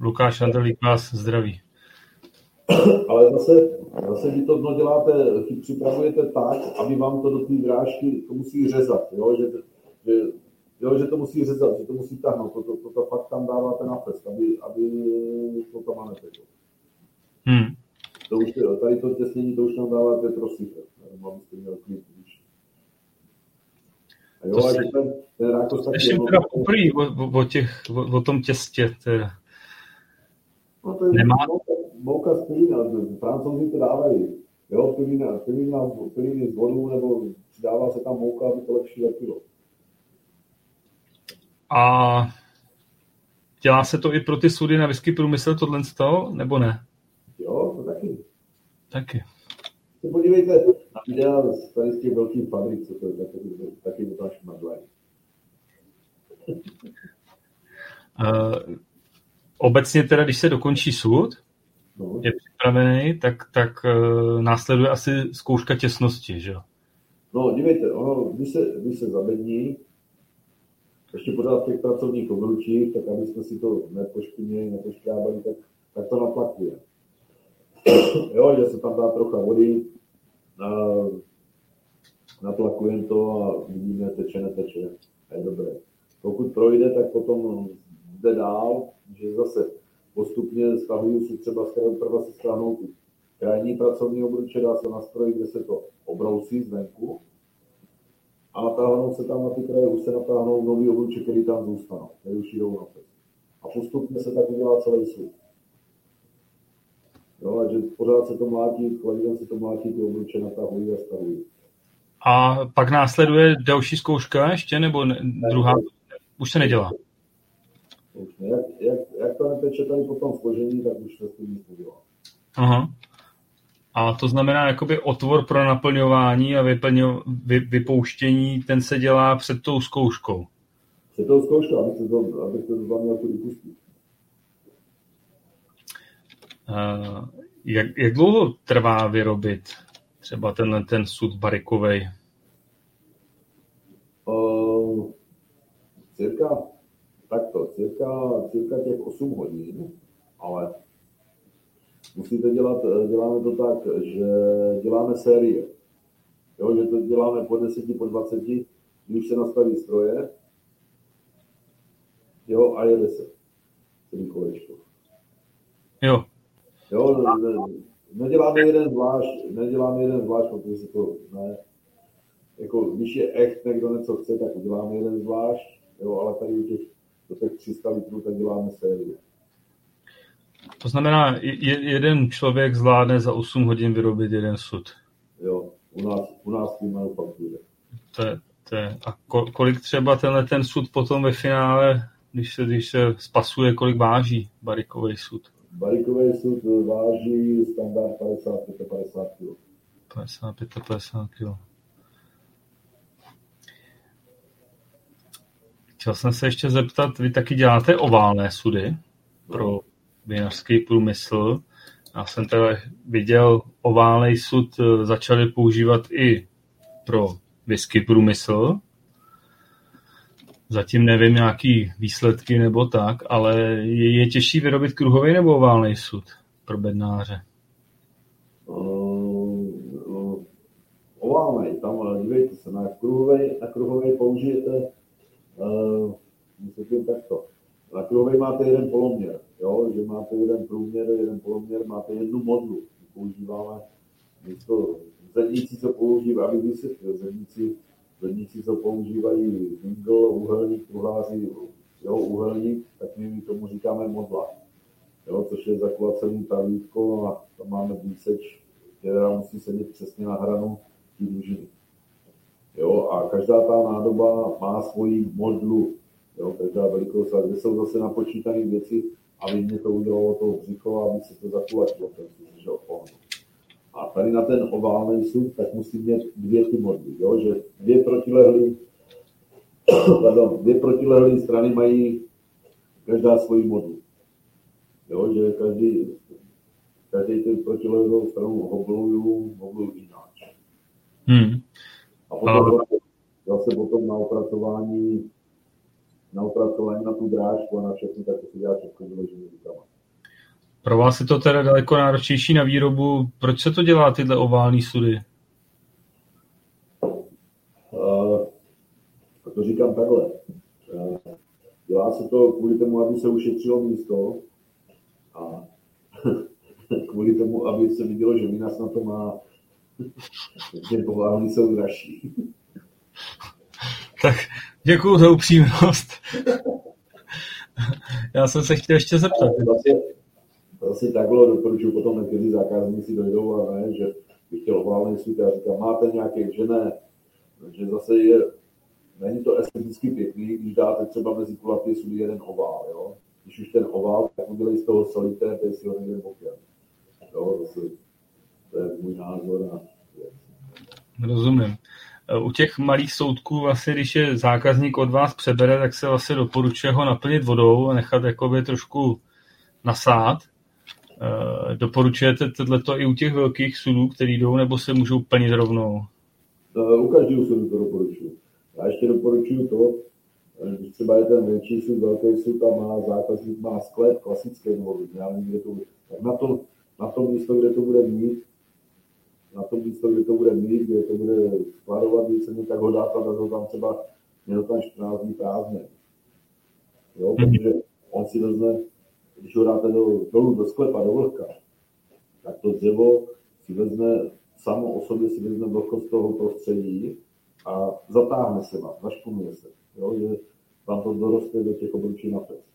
Lukáš Andrlík vás zdraví. Ale zase, zase vy to dno děláte, připravujete tak, aby vám to do té drážky, to musí řezat, jo? Že, že jo, že to musí řezat, že to musí tahnout, to, to, to, to fakt tam dáváte na fest, aby, aby to tam neteklo. Hmm. To už, tady to těsnění, to už tam dáváte prosíte, abyste měl klid. A jo, to a si... ten, ten rákos taky... Ještě teda poprý o, o, těch, o, o tom těstě, teda. No to je Nemá... mouka, z plína, francouzi to dávají Jo, pilíny z vodu, nebo přidává se tam mouka, aby to lepší lepilo. A dělá se to i pro ty sudy na whisky průmysl tohle z toho, nebo ne? Jo, to taky. Taky. Se podívejte videa z tady z těch velkých fabrik, co to je, taky, taky to tam šmadlají. Uh, obecně teda, když se dokončí sud, no. je připravený, tak, tak uh, následuje asi zkouška těsnosti, že jo? No, dívejte, ono, když se, když se zabední, ještě pořád v těch pracovních obručích, tak aby jsme si to nepošpinili, nepoškrábali, tak, tak to natlakuje. jo, že se tam dá trocha vody, natlakujeme to a vidíme, teče, neteče. A je dobré. Pokud projde, tak potom jde dál, že zase postupně stahuju si třeba prva si stáhnout krajní pracovní obruče, dá se nastrojit, kde se to obrousí zvenku a natáhnou se tam na ty kraje, už se natáhnou nový obruče, který tam zůstanou, který už jdou na pes. A postupně se tak udělá celý svět. Jo, a že pořád se to mlátí, kladivem se to mlátí, ty obruče natahují a stahují. A pak následuje další zkouška ještě, nebo ne, druhá? Už se nedělá. Už ne. Jak, jak, jak to neteče tady potom složení, tak už se s tím nic nedělá. Aha. A to znamená jakoby otvor pro naplňování a vyplňo, vy, vypouštění, ten se dělá před tou zkouškou. Před tou zkouškou, abyste to, abyste to měl tu vypustit. Jak, jak dlouho trvá vyrobit třeba tenhle ten sud barikovej? Uh, cirka, takto, cirka, cirka těch 8 hodin, ale musíte dělat, děláme to tak, že děláme série. Jo, že to děláme po 10, po 20, když se nastaví stroje, jo, a jede se kolečko. Jo. Jo, ne, neděláme jeden zvlášť, neděláme jeden zvlášť, protože to ne. Jako, když je echt někdo něco chce, tak uděláme jeden zvlášť, jo, ale tady u těch, do těch 300 litrů, tak děláme série. To znamená, je, jeden člověk zvládne za 8 hodin vyrobit jeden sud. Jo, u nás, u nás tím manufaktuře. To je, to je. A kolik třeba tenhle ten sud potom ve finále, když se, když se spasuje, kolik váží barikový sud? Barikový sud váží standard 55-50 kg. 55-50 kg. Chtěl jsem se ještě zeptat, vy taky děláte oválné sudy pro vinařský průmysl. Já jsem teda viděl oválný sud eh, začali používat i pro whisky průmysl. Zatím nevím, nějaký výsledky nebo tak, ale je, je těžší vyrobit kruhový nebo oválný sud pro bednáře? Uh, oválný, tam dívejte se, na kruhový, na kruhový použijete, uh, myslím takto, na kruhový máte jeden poloměr, jo, že máte jeden průměr, jeden poloměr, máte jednu modlu. Používáme místo zedníci, co používají, aby vysvětlil, zedníci, zedníci, co používají vingl, uhelník, truhláři, jo, uhelník, tak my tomu říkáme modla. Jo, což je zakulacený pravítko a tam máme výseč, která musí sedět přesně na hranu té dužiny. Jo, a každá ta nádoba má svoji modlu, jo, každá velikost, a kde jsou zase napočítané věci, aby mě to udělalo to břicho, aby se to zakulatilo, ten že A tady na ten oválný sud, tak musí mít dvě ty modly, jo? že dvě protilehlé pardon, dvě protilehlé strany mají každá svoji modlu. Jo, že každý, každý ten protilehlou stranu hobluju, hobluju jináč. Hmm. A potom zase potom na opracování na opracování na tu drážku a na všechno, tak to si dělá všechno vyložený rukama. Pro vás je to teda daleko náročnější na výrobu. Proč se to dělá tyhle ovální sudy? Uh, to říkám takhle. Uh, dělá se to kvůli tomu, aby se ušetřilo místo a kvůli tomu, aby se vidělo, že Minas na to má, že ovální jsou dražší. tak Děkuji za upřímnost. Já jsem se chtěl ještě zeptat. Vlastně, vlastně takhle doporučuji potom někteří zákazníci dojdou a ne, že bych chtěl oválný sud, já říkám, máte nějaké, že ne, že zase je, není to esteticky pěkný, když dáte třeba mezi kulatý sudy jeden ovál, jo. Když už ten ovál, tak udělej z toho solité, to je si ho někde bokem. Jo, zase, to je můj názor a věc. Rozumím. U těch malých soudků, vlastně, když je zákazník od vás přebere, tak se vlastně doporučuje ho naplnit vodou a nechat jakoby trošku nasát. E, doporučujete tohleto i u těch velkých sudů, který jdou, nebo se můžou plnit rovnou? No, u každého sudu to doporučuji. Já ještě doporučuji to, když třeba je ten větší sud, velký sud a má zákazník, má sklep klasický nebo já nevím, kde to bude. Tak na to, na to místo, kde to bude mít, na to místo, kde to bude mít, kde to bude skladovat více, tak ho dát a ho tam třeba měl tam 14 dní prázdné. Jo, mhm. protože on si vezme, když ho dáte do, dolů do sklepa, do vlhka, tak to dřevo si vezme, samo o sobě si vezme vlhkost toho prostředí a zatáhne se vám, zašpunuje se. Jo, že vám to doroste do těch obručí na pes.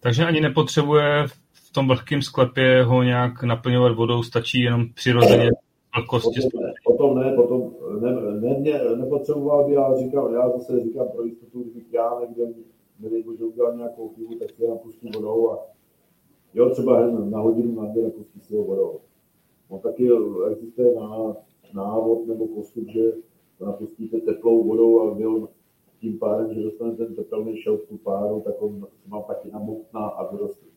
Takže ani nepotřebuje v tom vlhkém sklepě ho nějak naplňovat vodou, stačí jenom přirozeně vlhkosti. Potom ne, potom ne, potom ne, ne, ne, nepotřeboval by, já říkám, já zase říkám pro jistotu, já někde, nevím, že udělal nějakou chybu, tak si ho pustí vodou a jo, třeba na hodinu na dvě pustí si ho vodou. No taky existuje na, návod nebo postup, že napustíte teplou vodou a byl tím pádem, že dostane ten tepelný šout tu páru, tak on má taky namokná a vyroste.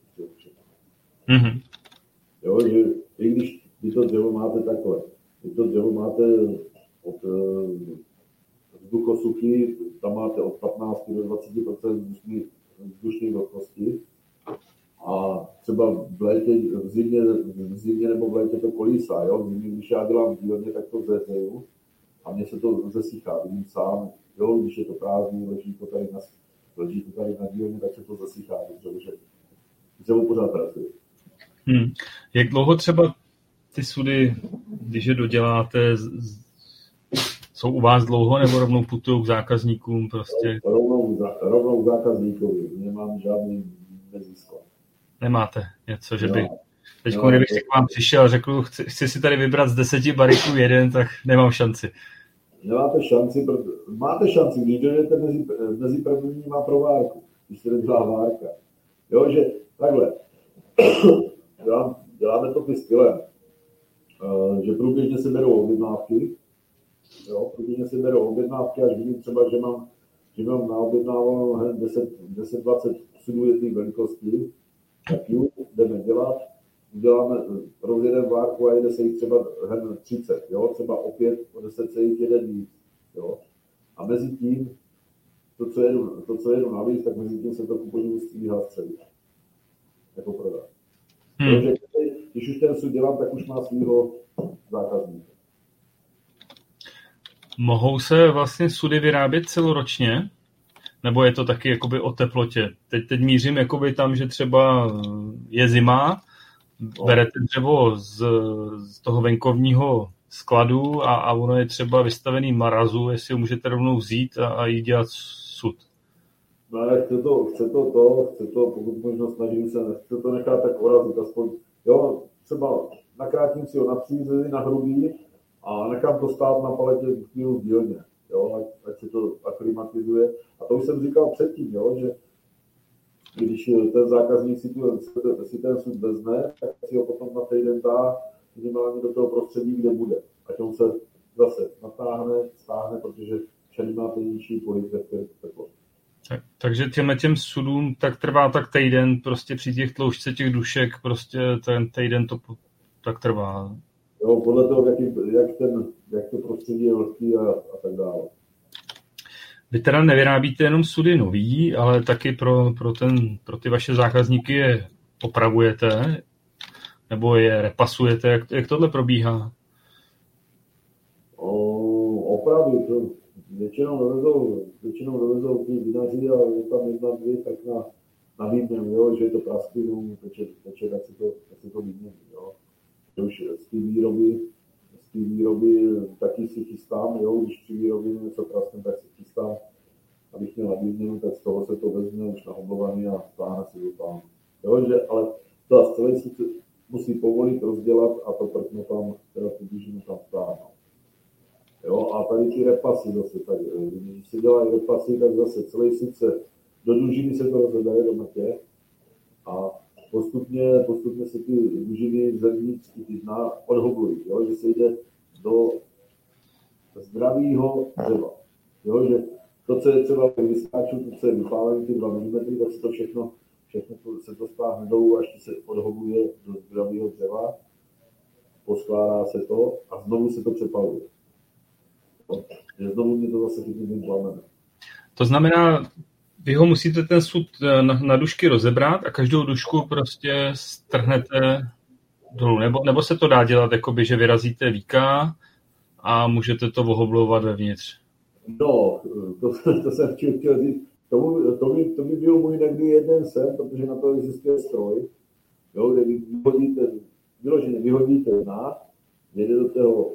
Mm-hmm. Jo, že i když vy to dřevo máte takhle, vy to dřevo máte od uh, vzduchosuchy, tam máte od 15 do 20 vzdušní, vzdušní vlhkosti, a třeba v létě, v zimě, v zimě nebo v létě to kolísá, jo? V zimě, když já dělám dílně, tak to zeřeju a mně se to zesychá, vidím sám, jo, když je to prázdný, leží to tady na, leží to tady na dílně, tak se to zasychá, protože dřevo pořád pracuje. Hmm. Jak dlouho třeba ty sudy, když je doděláte, jsou u vás dlouho nebo rovnou putují k zákazníkům prostě? Rovnou, rovnou k zákazníkovi, nemám žádný mezisklo. Nemáte něco, že by... Teď, no, kdybych k vám přišel a řekl, chci, chci si tady vybrat z deseti bariků jeden, tak nemám šanci. Nemáte šanci, máte šanci, když dojdete mezi, mezi prvníma provárku, když se nedělá várka. Jo, že takhle, dělám, děláme to ty stylem, uh, že průběžně se berou objednávky, jo, průběžně se berou objednávky, až vidím třeba, že mám, že mám naobjednáváno 10-20 sudů jedné velikosti, tak ju jdeme dělat, uděláme, rozjedeme várku a jede se jich třeba hned 30, jo, třeba opět odese se jich jeden víc, jo. A mezi tím, to, co jedu, to, co jedu navíc, tak mezi tím se to kupodivu stříhá středu. Jako prodat. Hmm. Takže když už ten sud dělám, tak už má svého zákazníka. Mohou se vlastně sudy vyrábět celoročně? Nebo je to taky jakoby o teplotě? Teď, teď mířím jakoby tam, že třeba je zima, no. berete dřevo z, z toho venkovního skladu a, a ono je třeba vystavený marazu, jestli ho můžete rovnou vzít a, a jít dělat sud. No ale chce to, chce to to, chce to, pokud možno snažím se, chce to nechat tak orazit, aspoň, jo, třeba nakrátím si ho na přízvy, na hrubý a nechám to stát na paletě chvíli v dílně, jo, ať, se to aklimatizuje. A to už jsem říkal předtím, jo, že když ten zákazník si, tu, si ten sud vezme, tak si ho potom na týden dá minimálně do toho prostředí, kde bude. Ať on se zase natáhne, stáhne, protože všady máte nižší pohyb. Tak, takže těmhle těm sudům tak trvá tak týden, prostě při těch tloušce těch dušek, prostě ten týden to tak trvá. Jo, podle toho, jak, jak, ten, jak to prostředí je vlhký a, a tak dále. Vy teda nevyrábíte jenom sudy nový, ale taky pro, pro, ten, pro ty vaše zákazníky je opravujete, nebo je repasujete, jak, jak tohle probíhá? O, opravy, to většinou dovezou, většinou dovezou ty vinaři a je tam jedna, dvě, tak na, na výměnu, jo, že je to prasklinu, teče, teče, tak se to, tak se to výmění, jo. Už z té výroby, z té výroby taky si chystám, jo, když při výrobě něco praskne, tak si chystám, abych měl na výměnu, tak z toho se to vezme už na oblovaný a stáhne si do Jo, že, ale to celý, musí povolit, rozdělat a to prkno tam, teda tu dužinu tam vtáhnout. Jo, a tady ty repasy zase, tak, když se dělají repasy, tak zase celý sice do dužiny se to rozhledaje do mrtě a postupně, postupně se ty dužiny zevnitř ty dna odhoblují, jo, že se jde do zdravého dřeva. Jo, že to, co je třeba vyskáču, to, co je vypálené, ty 2 mm, tak se to všechno, všechno to, se to stáhne dolů, až se odhobuje do zdravého dřeva, poskládá se to a znovu se to přepaluje. Že znovu mě to zase chytí tím plamenem. To znamená, vy ho musíte ten sud eh, na, na dušky rozebrat a každou dušku prostě strhnete dolů. Nebo, nebo se to dá dělat, jakoby, že vyrazíte víka a můžete to vohoblovat vevnitř. No, to, to jsem chtěl, chtěl říct. To, to, by, to by byl můj někdy jeden sen, protože na to existuje stroj, jo, kde vy vyhodíte, vyloženě vyhodíte dna, jede do toho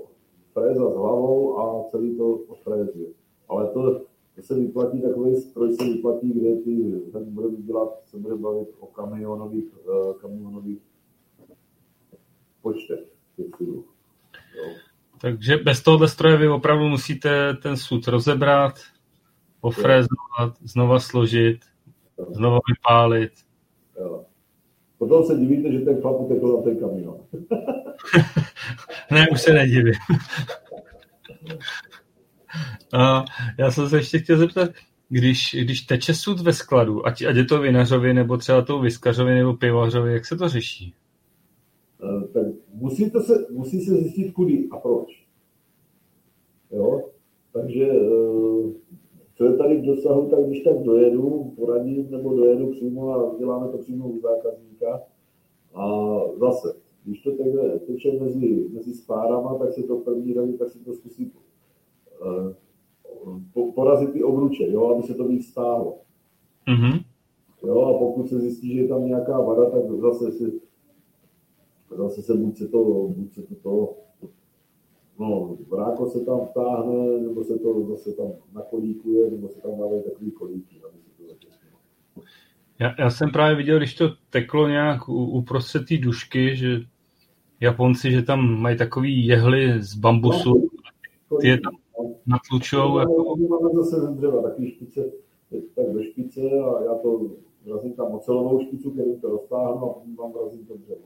fréza s hlavou a celý to odfrézuje. Ale to se vyplatí, takový stroj se vyplatí, kde ty, tak budeme dělat, se bude bavit o kamionových, uh, kamionových počtech těch sudů. Takže bez tohohle stroje vy opravdu musíte ten sud rozebrat, pofrézovat, znova složit, znova vypálit. Jo. Potom se divíte, že ten chlap utekl na ten kamion. ne, už se nedivím. A já jsem se ještě chtěl zeptat, když, když teče sud ve skladu, ať, ať je to vinařovi, nebo třeba tou vyskařovi, nebo pivařovi, jak se to řeší? Eh, tak musíte se, musí se zjistit kudy a proč. Jo? Takže eh, co je tady v dosahu, tak když tak dojedu, poradím nebo dojedu přímo a děláme to přímo u zákazníka. A zase, když to takhle teče mezi, mezi spárama, tak se to první radí, tak se to zkusí uh, porazit ty obruče, jo, aby se to víc stálo. Mm-hmm. Jo, a pokud se zjistí, že je tam nějaká vada, tak zase si zase se buď se to, buď se to, to no, vráko se tam vtáhne, nebo se to zase tam nakolíkuje, nebo se tam dávají takový kolíky, aby se to já, já jsem právě viděl, když to teklo nějak uprostřed té dušky, že Japonci, že tam mají takový jehly z bambusu, no, ty je tam natlučou. No, jako... máme zase ze dřeva takový špice, tak do špice a já to vrazím tam ocelovou špicu, kterou to roztáhnu a tam vrazím to dřevo.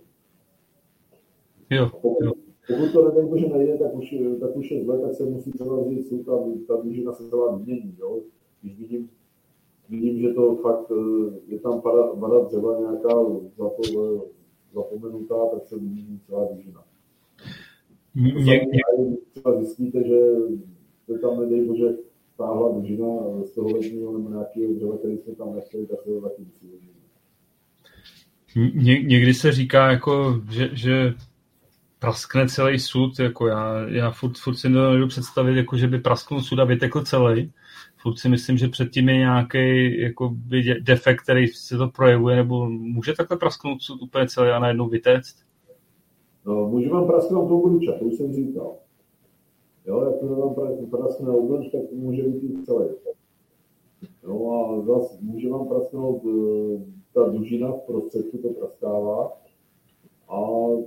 Jo, jo. Pokud to nedej bože nejde, tak už, tak už je zle, tak se musí třeba vzít sud a ta výžina se celá vymění. Jo? Když vidím, vidím, že to fakt eh, je tam pada, pada dřeva nějaká zapomenutá, tak se vymění celá výžina. Někdy třeba zjistíte, že se tam nedej bože stáhla dužina z toho ledního nebo nějakého dřeva, který jsme tam nechtěli, tak se to taky. Ně, někdy se říká, jako, že, že praskne celý sud, jako já, já furt, furt si nedovedu představit, jako že by prasknul sud a vytekl celý. Furt si myslím, že předtím je nějaký jako defekt, který se to projevuje, nebo může takhle prasknout sud úplně celý a najednou vytéct? No, může vám prasknout to obruča, to už jsem říkal. Jo, jak to vám praskne obruč, tak to může být celý. No a zase může vám prasknout uh, ta dužina v prostředku, to praskává, a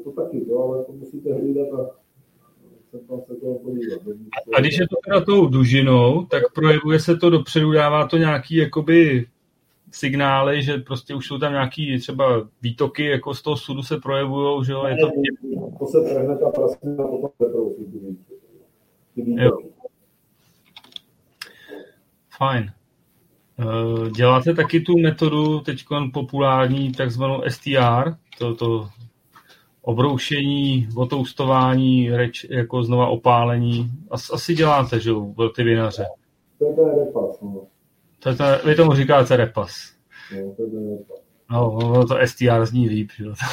to taky, to, ale to musíte hlídat a tam se toho podívat. A když je to teda tou dužinou, tak projevuje se to dopředu, dává to nějaký jakoby signály, že prostě už jsou tam nějaký třeba výtoky, jako z toho sudu se projevují, že jo? Je to... to se trhne ta praskina a potom se Jo. Fajn. Eh, děláte taky tu metodu teď populární, takzvanou STR, to, to obroušení, otoustování, reč, jako znova opálení. As, asi děláte, že jo, ty vinaře. To je repas, no. To je to, vy tomu říkáte repas. No, to je repas. No, to STR zní líp, že jo.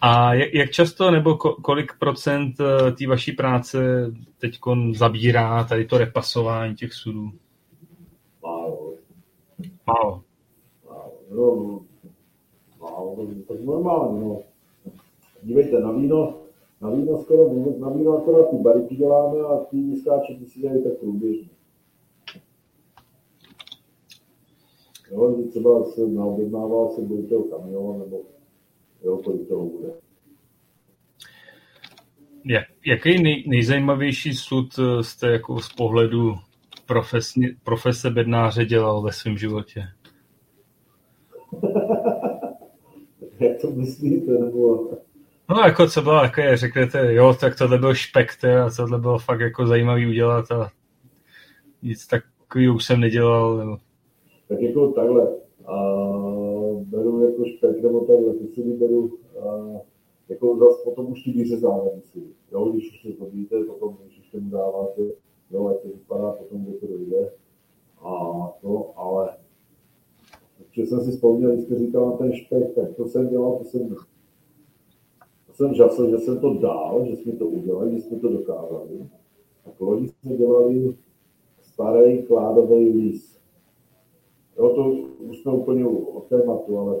A jak, jak často nebo kolik procent eh, té vaší práce teď zabírá tady to repasování těch sudů? Málo. Málo. No, no, tak normálně, no. Dívejte, na víno, na víno skoro, na víno akorát ty bariky děláme a ty vyskáče ty si dělají tak průběžně. Jo, třeba se naobjednával se toho kamionu, nebo jo, kolik toho bude. Jak, jaký nej, nejzajímavější sud eh, jste jako z pohledu profesně, profese bednáře dělal ve svém životě? Jak to myslíte? Nebo... No jako co bylo také, řeknete, jo, tak tohle byl špekter a tohle bylo fakt jako zajímavý udělat a nic takový už jsem nedělal. Nebo... Tak jako takhle, a jako takhle, ty si vyberu a, jako zase potom už ty vyřezávají si. Jo, když už to vidíte, potom když už tomu dáváte, jo, jak to vypadá, potom kde to dojde. A to, ale že jsem si vzpomněl, když jste říkal na ten špek, tak to jsem dělal, to jsem, to jsem žasl, že jsem to dal, že jsme to udělali, že jsme to dokázali. Tak loni jsme dělali starý kládový lis. Jo, to už jsme úplně od tématu, ale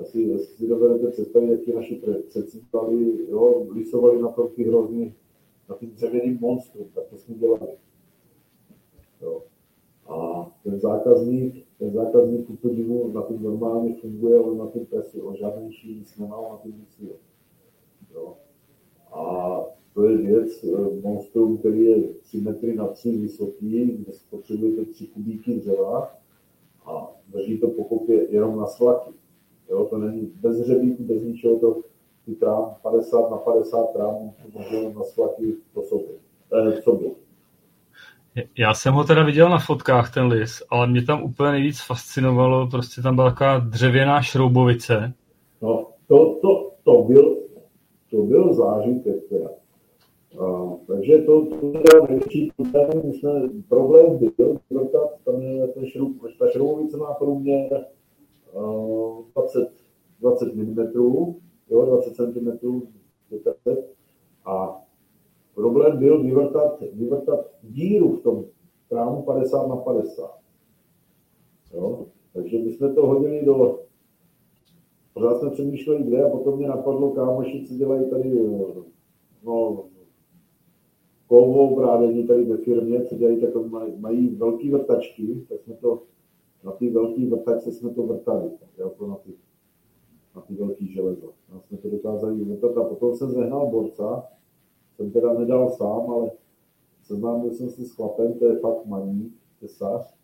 asi, asi si dovedete představit, jak ti naši předci jo, lisovali na tom ty hrozný, na tím dřevěným monstru, tak to jsme dělali. Jo. A ten zákazník, ten zákazník ku podivu na tom normálně funguje, ale na tom presu, on žádnější nic nemá, na tom nic jo. A to je věc, eh, monstrum, který je 3 metry na 3 vysoký, kde spotřebujete 3 kubíky dřeva a drží to pokopě jenom na slaky. Jo, to není bez hřebíku, bez ničeho, to ty trám 50 na 50 trám může na slaky po sobě. Eh, sobě. Já jsem ho teda viděl na fotkách, ten lis, ale mě tam úplně nejvíc fascinovalo, prostě tam byla taková dřevěná šroubovice. No, to, to, to byl, to byl zážitek teda. A, takže to, to je největší problém, my jsme, problém byl, tam je ten šroub, ta šroubovice má průměr 20, 20 mm, jo, 20 cm, a problém byl vyvrtat, vyvrtat díru v tom trámu 50 na 50. Jo? Takže my jsme to hodili do... Pořád jsme přemýšleli kde a potom mě napadlo, kámoši, co dělají tady no, kovou brádění tady ve firmě, co dělají takové, mají, mají velké vrtačky, tak jsme to na ty velké vrtačce jsme to vrtali, jako na ty, na ty velký železo. A jsme to dokázali vrtat a potom jsem zehnal borca, jsem teda nedal sám, ale seznámil jsem se s chlapem, to je fakt maní, tesař,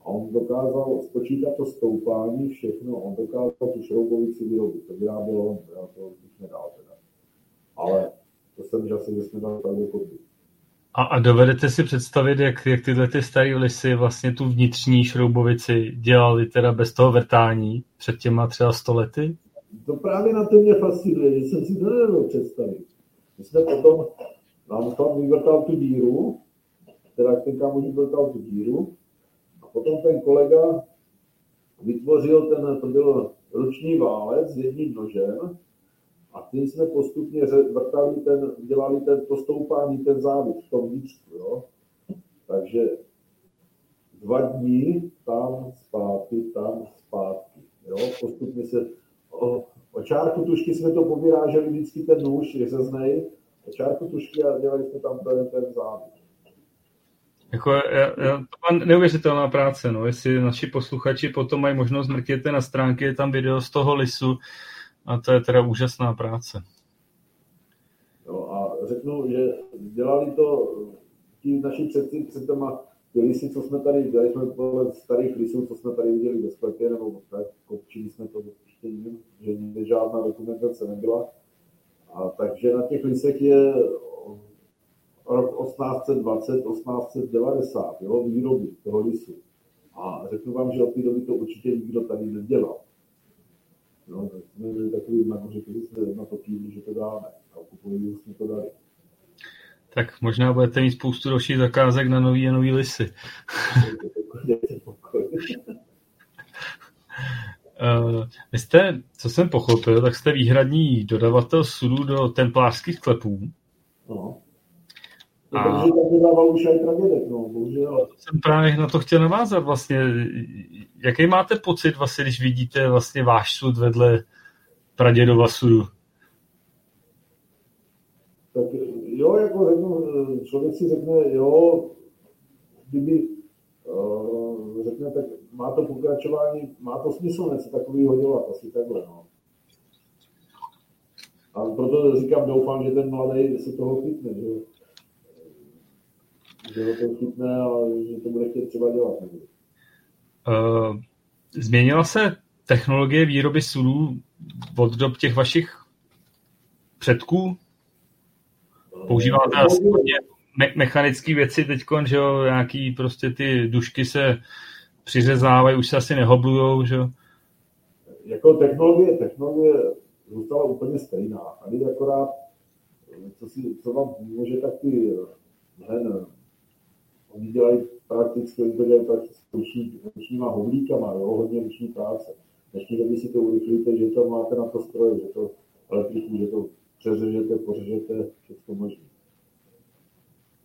a on dokázal spočítat to stoupání, všechno, on dokázal tu šroubovici vyrobit, to vyráběl on, já to už nedal teda. Ale to jsem že asi, že jsme dali pravdu kopii. A, a dovedete si představit, jak, jak tyhle ty staré lisy vlastně tu vnitřní šroubovici dělali teda bez toho vrtání před těma třeba stolety? To právě na to mě fascinuje, že jsem si to nevěděl představit. My jsme potom, nám tam vyvrtal tu díru, teda ten kámoš vyvrtal tu díru, a potom ten kolega vytvořil ten, to byl ruční válec s jedním nožem, a tím jsme postupně vrtali ten, dělali ten, to stoupání, ten závod v tom vnitřku, jo. Takže dva dní tam zpátky, tam zpátky, jo. Postupně se, o, o čárku tušky jsme to povyráželi vždycky ten nůž, je znej, o čárku tušky a dělali jsme tam ten, ten závod. Jako, já, já, to má neuvěřitelná práce, no. Jestli naši posluchači potom mají možnost mrkněte na stránky, je tam video z toho lisu, a to je teda úžasná práce. No a řeknu, že dělali to ti naši předci před těma ty lisy, co jsme tady, dělali jsme podle starých lisů, co jsme tady viděli ve sklepě, nebo tak, kopčili jsme to určitě jiným, že žádná dokumentace nebyla. A takže na těch lisech je rok 1820, 1890, jo, výroby toho lisu. A řeknu vám, že od té doby to určitě nikdo tady nedělal. No, tak jsme byli takový kteří kývli, že to dáme. A jsme to dali. Tak možná budete mít spoustu dalších zakázek na nový a nový lisy. Uh, vy jste, co jsem pochopil, tak jste výhradní dodavatel sudů do templářských klepů. No. A... Takže už tradědek, no, bohužel. Jsem právě na to chtěl navázat vlastně. Jaký máte pocit vlastně, když vidíte vlastně váš sud vedle pradědova sudu? Tak jo, jako řeknu, člověk si řekne, jo, kdyby uh, řekne, tak má to pokračování, má to smysl něco takového dělat, asi takhle, no. A proto říkám, doufám, že ten mladý se toho chytne, že, že ho to chytne a že to bude chtět třeba dělat. Uh, změnila se technologie výroby sudů od dob těch vašich předků? Používáte asi hodně me- mechanické věci teď, že jo, nějaký prostě ty dušky se přiřezávají, už se asi nehoblujou, že jo? Jako technologie, technologie zůstala úplně stejná. Tady akorát, co, si, co vám může, tak ty hen, oni dělají prakticky, oni to dělají prakticky ruční, ručníma hovlíkama, jo, hodně ruční práce. Dnešní doby si to urychlíte, že to máte na to stroje, že to elektriku, že to přeřežete, pořežete, všechno možné.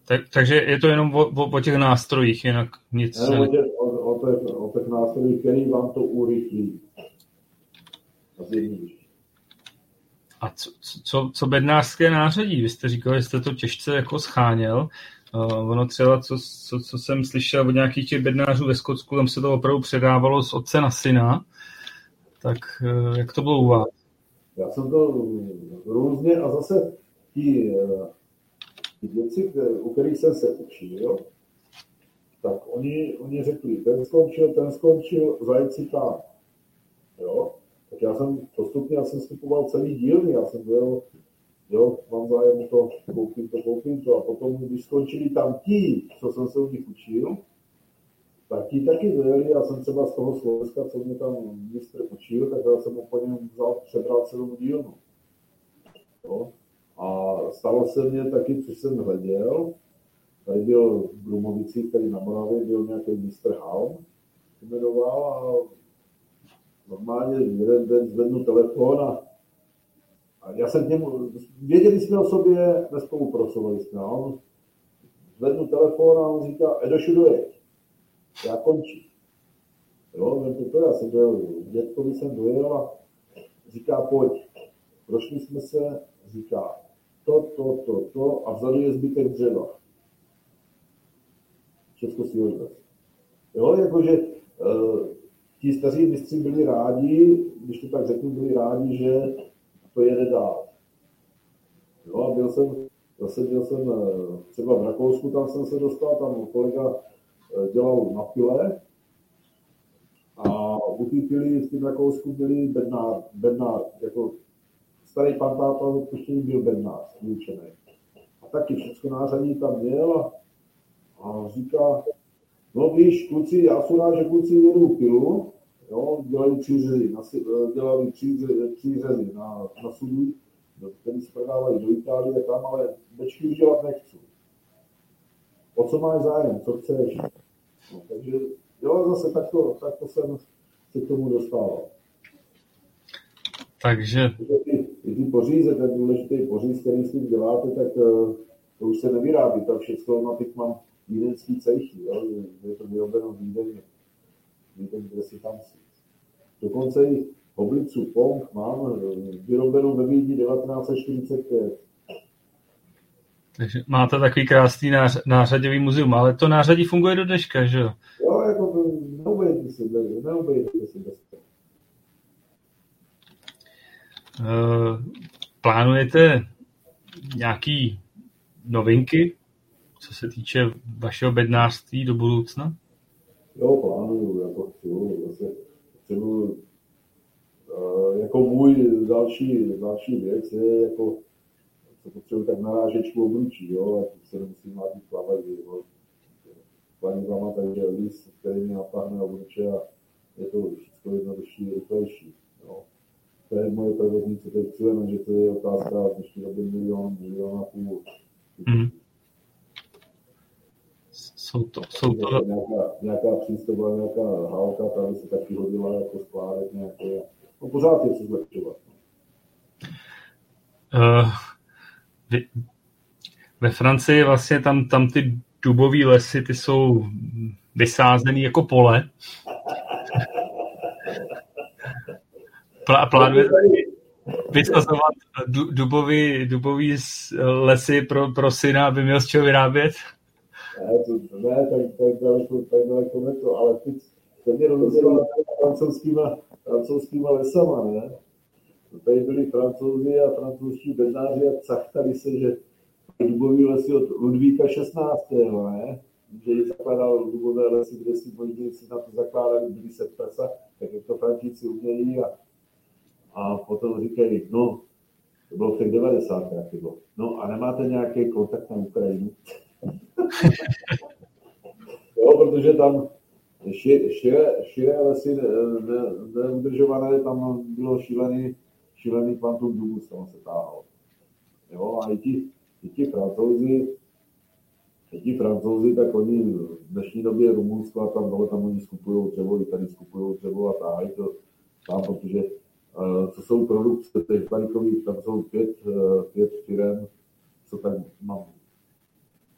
Tak, takže je to jenom o, o, o těch nástrojích, jinak nic... Ne, o, těch, o, o, těch, o těch nástrojích, který vám to urychlí. A co, co, co bednářské nářadí? Vy jste říkal, že jste to těžce jako scháněl. Uh, ono třeba, co, co, co jsem slyšel od nějakých těch bednářů ve Skotsku, tam se to opravdu předávalo z otce na syna. Tak uh, jak to bylo u vás? Já jsem to různě a zase ti, eh, věci, u kterých jsem se učil, tak oni, oni řekli, ten skončil, ten skončil, zajci tam. Jo? Tak já jsem postupně, já jsem skupoval celý dílny, já jsem byl, jo, mám zájem to, koupím to, koupím to. A potom, když skončili tam ti, co jsem se u nich učil, tak ti taky dojeli, já jsem třeba z toho Slovenska, co mě tam mistr učil, tak já jsem úplně vzal, přebral celou dílnu. A stalo se mně taky, co jsem hleděl, tady byl v Brumovicích, tady na Moravě, byl nějaký mistr Halm, jmenoval a normálně jeden den zvednu telefon a já jsem k němu, věděli jsme o sobě, nespolupracovali jsme, a on zvednu telefon a on říká, Edošu dojeď, já končím. Jo, vemte to, já jsem byl, dětkovi jsem dojel a říká, pojď, prošli jsme se, říká, to, to, to, to a vzadu je zbytek dřeva. Všechno si odvez. Jo, jakože uh, ti staří mistři byli rádi, když to tak řeknu, byli rádi, že to jede dál. Jo, a byl jsem, zase byl jsem eh, třeba v Rakousku, tam jsem se dostal, tam kolega eh, dělal na pile a u té pily v tom Rakousku byli bednár, bednár, jako starý pan táta odpuštěný byl bednář, vyučený. A taky všechno nářadí tam měl a, a říká, no víš, kluci, já jsem rád, že kluci jedou pilu, jo, dělají přířezy, eh, dělali přířezy na, na sudu, který se prodávají do Itálie tam, ale bečky už dělat nechci. O co máš zájem, co chceš? No, takže jo, zase takto, takto jsem se k tomu dostával. Takže... Ty, ty poříze, ten důležitý poříz, který s tím děláte, tak eh, to už se nevyrábí, to všechno na těch mám vídeňský cejchy, jo, je to vyrobeno v Vídeně. Si tam si. Dokonce i oblicu Pong mám eh, vyrobenou ve Vídni 1945. Takže máte takový krásný nář, nářadový muzeum, ale to nářadí funguje do dneška, že jo? Jo, jako neobejde se, neobejde se bez toho. Uh, plánujete nějaký novinky, co se týče vašeho bednářství do budoucna? Jo, plánuju, uh, jako můj další, další věc je, jako, co potřebuji, tak narážečku obručí, jo, a se nemusím mít plavat, jo. Planivama, takže list, který mě natáhne na obruče a je to všechno jednodušší, rychlejší, jo. To je moje prvotní, co teď chceme, že to je otázka dnešní době milion, milion a půl. Mm. Jsou to, jsou to... Nějaká, nějaká přístavba, nějaká hálka, ta by se taky hodila jako skládek nějaké. No pořád je co zlepšovat. Uh, vy, ve Francii vlastně tam, tam ty dubové lesy, ty jsou vysázený jako pole. Plá, plánuje vysazovat dubový, dubový lesy pro, pro syna, aby měl z čeho vyrábět? Ne, tak, tak, daleko, tak daleko ne to, ale teď to mě rozhodla francouzskýma, francouzskýma lesama, ne? Tady byli francouzi a francouzští bednáři a cachtali se, že dubový lesy od Ludvíka 16. ne? že ji zakládal dubové lesy, kde si bojníci na to zakládali, byli se prsa, tak jak to Frantíci umějí a, a potom říkají, no, to bylo v těch 90. bylo. No a nemáte nějaký kontakt na Ukrajinu? jo, protože tam širé, širé lesy neudržované, ne, ne tam bylo šílený, šílený kvantum z toho se táhlo. Jo, a i ti, i ti francouzi, i ti francouzi, tak oni v dnešní době Rumunsko a tam dole tam oni skupují dřevo, i tady skupují dřevo a táhají to tam, protože uh, co jsou produkce těch balíkových, tam jsou pět, uh, pět firm, co tak mám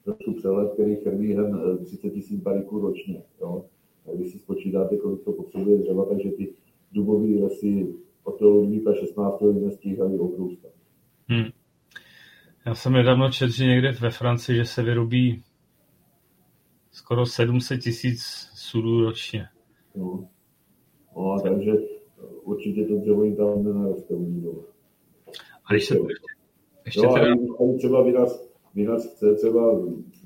trošku přehled, který krví jen 30 tisíc balíků ročně. Jo? A když si spočítáte, kolik to potřebuje dřeva, takže ty dubové lesy od toho Ludvíka 16. nestíhají obrůstat. Hmm. Já jsem nedávno četl, že někde ve Francii, že se vyrobí skoro 700 tisíc sudů ročně. No. no, takže určitě to dřevo jim tam nenaroste u ní dole. A když se ještě, ještě no, teda... a třeba vinař, vinař chce třeba,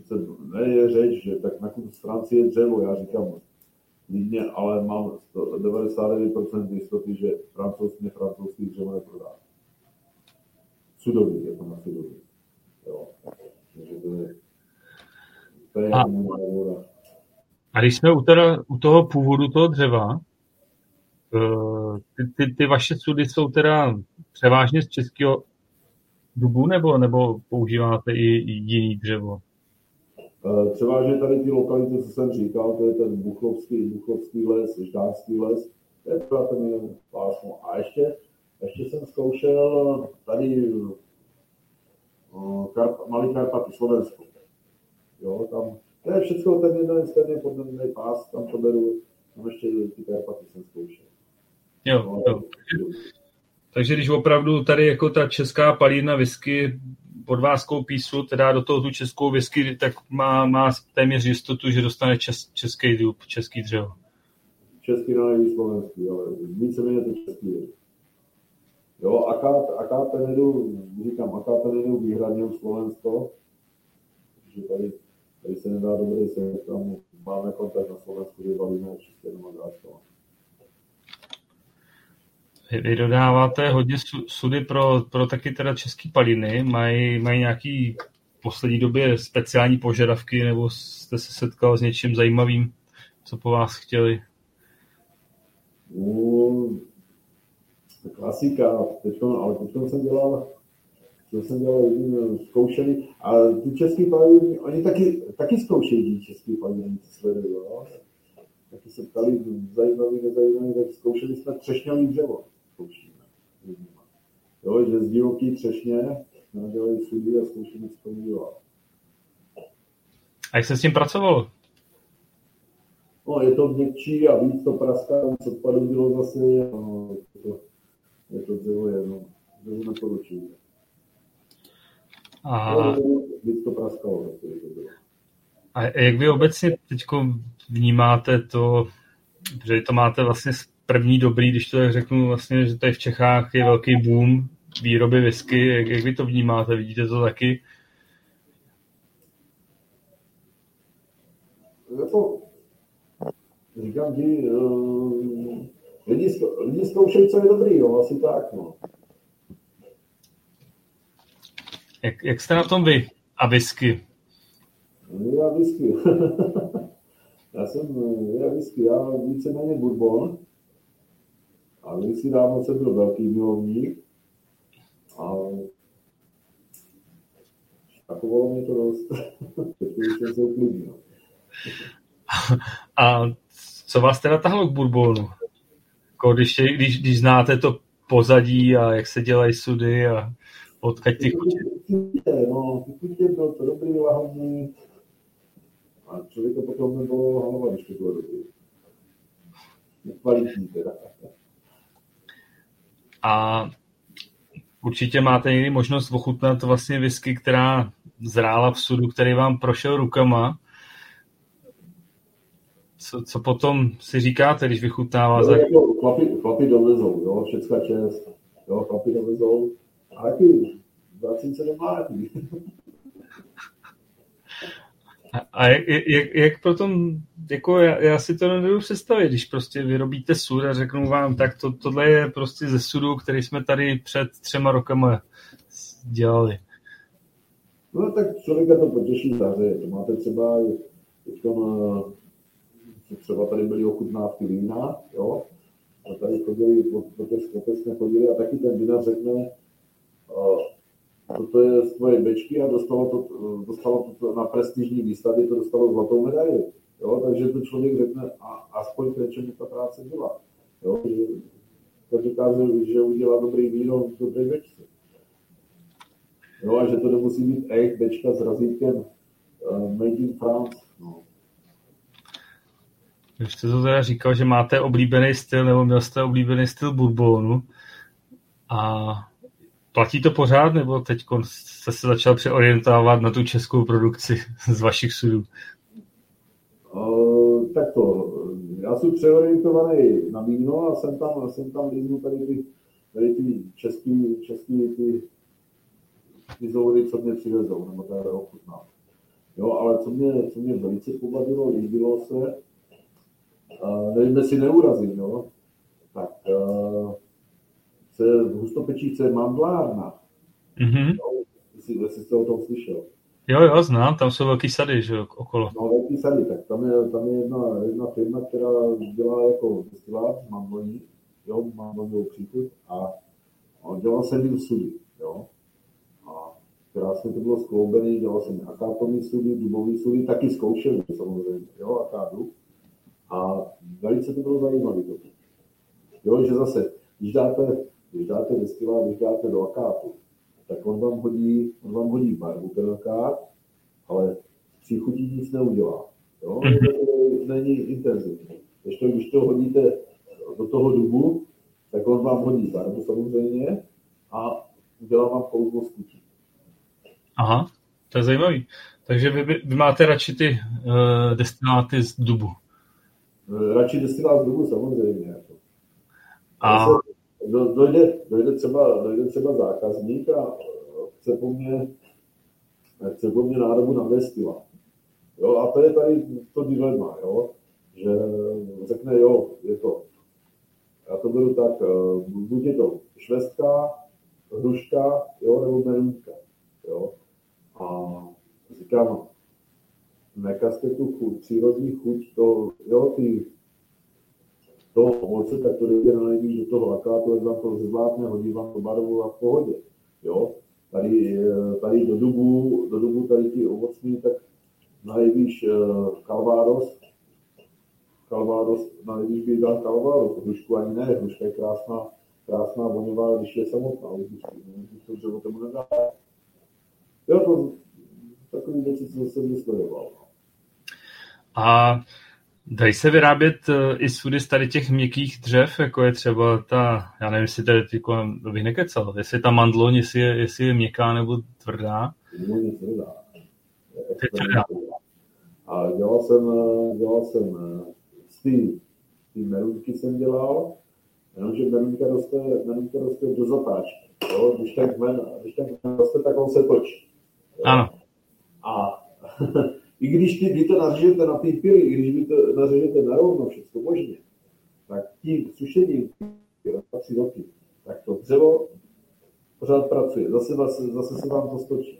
se, ne je řeč, že tak z Francie dřevo, já říkám, klidně, ale mám 99% jistoty, že francouzský, francouzský dřevo neprodá. Sudový, je to na sudový. Jo. Takže to je, to je a, a když jsme u, teda, u toho původu toho dřeva, eh, ty, ty, ty vaše sudy jsou teda převážně z českého dubu, nebo, nebo používáte i jiný dřevo? Třeba, že tady ty lokality, co jsem říkal, to je ten Buchlovský, Buchlovský les, Ždánský les, to je třeba ten pásmo. A ještě, ještě jsem zkoušel tady uh, Karp, Malý Karpaty, Slovensko. Jo, tam, to je všechno ten jeden stejný podnebný pás, tam to beru, tam ještě ty Karpaty jsem zkoušel. Jo, no, jo. Takže když opravdu tady jako ta česká palírna whisky pod vás koupí sud, teda do toho tu českou whisky, tak má, má téměř jistotu, že dostane čes, český dub, český dřevo. Český no nejvíc slovenský, ale víceméně to český. Jo, akát, akát nedu, říkám, akát nedu výhradně u Slovensko, protože tady, tady se nedá dobrý se, tam máme kontakt na Slovensku, že balíme české doma vy dodáváte hodně sudy pro, pro taky teda český paliny. Mají, mají nějaký v poslední době speciální požadavky, nebo jste se setkal s něčím zajímavým, co po vás chtěli? No, klasika, teďko, ale teď jsem dělal, to jsem dělal jedním zkoušený, a ty český paliny, oni taky, taky zkoušejí český paliny, co sledují, jo? Taky se ptali zajímavý, nezajímavý, tak zkoušeli jsme třešňový dřevo zkoušíme. Jo, že z divoký třešně dělají sudy a zkoušíme, co to dělat. A jak se s tím pracovalo? No, je to měkčí a víc to praská, víc odpadu bylo zase, no, je to, je to dřevo jedno. Dřevo neporučuji. A... No, víc to praskalo to bylo. A jak vy obecně teď vnímáte to, že to máte vlastně první dobrý, když to tak řeknu, vlastně, že tady v Čechách je velký boom výroby whisky. Jak, jak vy to vnímáte? Vidíte to taky? Jako, říkám ti, uh, lidi, lidi zkoušejí, co je dobrý, jo, asi tak, no. Jak, jak jste na tom vy a whisky? Já whisky. já jsem, já whisky, já víceméně bourbon. A kdysi dávno jsem byl velký milovník a takovalo mě to dost, protože jsem se uklidnil. A co vás teda tahlo k bourbonu? Jako když, když, když znáte to pozadí a jak se dělají sudy a odkaď ty chutě? No, ty chutě byl to dobrý lahodný a člověk to potom nebylo hlava, když to bylo dobrý. Kvalitní teda. A určitě máte někdy možnost ochutnat vlastně whisky, která zrála v sudu, který vám prošel rukama. co, co potom si říkáte, když vychutnává? Za... Jako chlapi, chlapi dovezou, jo, všecka čest, jo, chlapi dovezou, a jaký, vracím se doma, A, a jak, jak, jak potom, jako já, já si to nedovedu představit, když prostě vyrobíte sud a řeknu vám, tak to, tohle je prostě ze sudu, který jsme tady před třema rokama dělali. No tak člověka to potěší záře. Máte třeba teď třeba tady byly ochutnávky vína, jo, a tady chodili, sklepech jsme chodili a taky ten vinař řekne, uh, toto je z tvoje bečky a dostalo to, dostalo to na prestižní výstavě, to dostalo zlatou medaili. Jo, takže to člověk řekne, a aspoň k čemu ta práce byla. Jo, že to říká, že, udělá dobrý víno v dobré bečce. Jo, a že to nemusí být echt bečka s razítkem uh, Made in France. No. Když jste to teda říkal, že máte oblíbený styl, nebo měl jste oblíbený styl bourbonu, a platí to pořád, nebo teď jste se začal přeorientovat na tu českou produkci z vašich sudů? Uh, tak to, já jsem přeorientovaný na víno a jsem tam, jsem tam líznu tady ty, tady ty český, český ty, ty zóny, co mě přivezou, nebo teda ochutnám. Jo, ale co mě, co mě velice pobavilo, líbilo se, uh, nevím, jestli neurazím, jo, tak uh, se v Hustopečíce mandlárna. Mm-hmm. Jo, jestli, jestli jste o tom slyšel. Jo, jo, znám, tam jsou velký sady, že jo, okolo. No, velký sady, tak tam je, tam je jedna, jedna firma, která dělá jako destilát z mandloní, jo, mandlovou příchuť a on dělal jsem jim sudy, jo. A krásně to bylo skloubený, dělal jsem akátový sudy, dubový sudy, taky zkoušel samozřejmě, jo, akádu. A velice to bylo zajímavé to. Jo, že zase, když dáte, když dáte destilát, když dáte do akátu, tak on vám hodí, on vám hodí barvu ten akát, ale příchutí nic neudělá. Jo? Mm-hmm. Není intenzivní. Ještě když to hodíte do toho dubu, tak on vám hodí barvu samozřejmě a udělá vám kouzlo z chutí. Aha, to je zajímavý. Takže vy, vy máte radši ty uh, destiláty z dubu. Eh, radši destilát z dubu samozřejmě. Jako. A... Dojde, dojde, třeba, dojde třeba zákazník a chce po mně, chce po mně nádobu na destilát. Jo, a to je tady to dilema, jo, že řekne, jo, je to, já to beru tak, eh, buď je to švestka, hruška, jo, nebo melunka, jo. A říkám, nekazte tu chuť, přírodní chuť, to, jo, ty, toho ovoce, tak to jde na nejvíc do toho lakátu, jak vám to zvládne, hodí vám to barvu a v pohodě, jo. Tady, eh, tady do dubu, do dubu tady ty ovocní, tak nejvíc Calvados, Calvados, nejvíc bych dal Calvados, hrušku ani ne, hruška je krásná, krásná voňová, když je samotná, když to dřevo tomu nedá. Jo, to takový věci, co jsem vysledoval. No. A dají se vyrábět uh, i sudy z tady těch měkkých dřev, jako je třeba ta, já nevím, jestli tady ty bych nekecal, jestli ta mandloň, jestli je, jestli je měkká nebo tvrdá. Je tvrdá. Je tvrdá. A dělal jsem, dělal jsem z té merunky jsem dělal, jenomže merunka roste, merunka roste do zatáčky. Jo? Když ten kmen, když ten kmen roste, tak on se točí. Jo? Ano. A i když ty, vy to nařežete na ty pily, i když vy to nařežete na rovno, všechno možně, tak tím sušením, tři roky, tak to dřevo pořád pracuje. Zase, zase, zase se vám to stočí.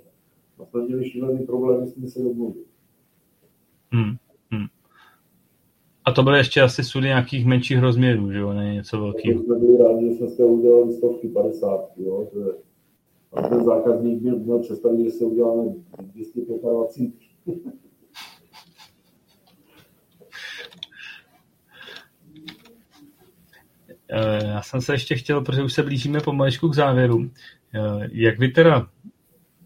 A jsme měli šílený problém, jsme se domluvili. Hmm. Hmm. A to byly ještě asi sudy nějakých menších rozměrů, že jo, ne něco velkého. Jsme byli rádi, že jsme z toho udělali stovky, padesátky, jo, to je, a ten zákazník měl, měl představit, že se uděláme 225. já jsem se ještě chtěl, protože už se blížíme pomaličku k závěru. Eh, jak vy teda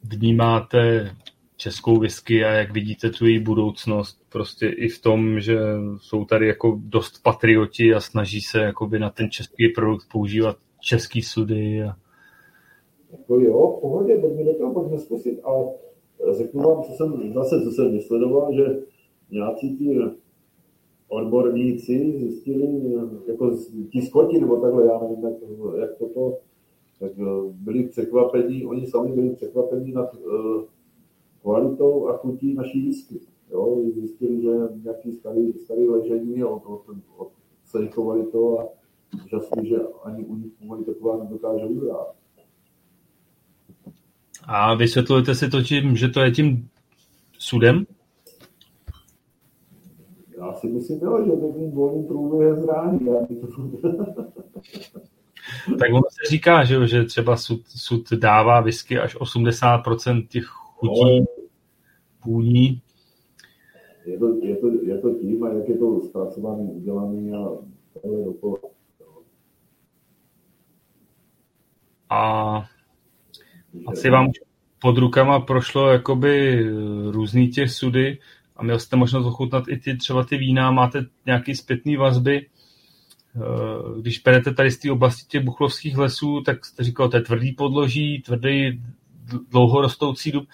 vnímáte českou whisky a jak vidíte tu její budoucnost prostě i v tom, že jsou tady jako dost patrioti a snaží se jakoby na ten český produkt používat český sudy. A... Jako jo, v pohodě, pojďme do toho, pojďme zkusit, ale řeknu vám, co jsem zase, co jsem vysledoval, že nějací ty odborníci zjistili, jako ti skoti, nebo takhle, já nevím, jak, jak toto, tak byli překvapení, oni sami byli překvapení nad uh, kvalitou a chutí naší whisky. Jo, zjistili, že nějaký starý, starý ležení od, od, od sejchovali to a úžasný, že ani u nich pomalu taková nedokáže uhrát. A vysvětlujete si to tím, že to je tím sudem? Si myslím, jo, že to tím volným průběhem zrání. tak ono se říká, že, že třeba sud, sud dává whisky až 80% těch chutí no, půní. Je to, je, to, je to tím, a jak je to zpracovaný, udělaný a takhle dokola. A asi vám pod rukama prošlo jakoby různý těch sudy a měl jste možnost ochutnat i ty třeba ty vína, máte nějaký zpětný vazby. Eh, když perete tady z té oblasti těch buchlovských lesů, tak jste říkal, to je tvrdý podloží, tvrdý dlouhorostoucí dub.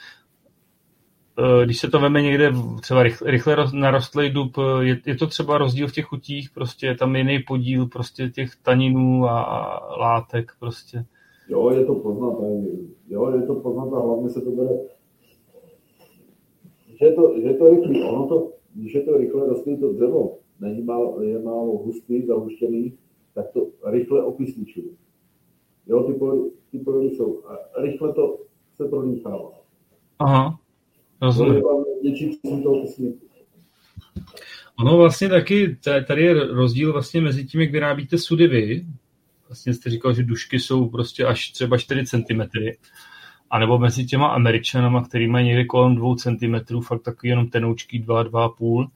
Eh, když se to veme někde třeba rychle, rychle narostlý dub, eh, je, je, to třeba rozdíl v těch chutích, prostě je tam jiný podíl prostě těch taninů a, a látek prostě. Jo, je to poznat, jo, je to poznat a hlavně se to bere, že je to, že je to rychlý, ono to, když je to rychle rostlý to dřevo, není málo, je málo hustý, zahuštěný, tak to rychle okysličuje. Jo, ty plody, ty plody jsou, a rychle to se prodýchává. Aha, rozumím. Ono vlastně taky, tady je rozdíl vlastně mezi tím, jak vyrábíte sudy vy, vlastně jste říkal, že dušky jsou prostě až třeba 4 cm, a nebo mezi těma Američanama, který mají někde kolem 2 cm, fakt takový jenom tenoučký 2, 2,5.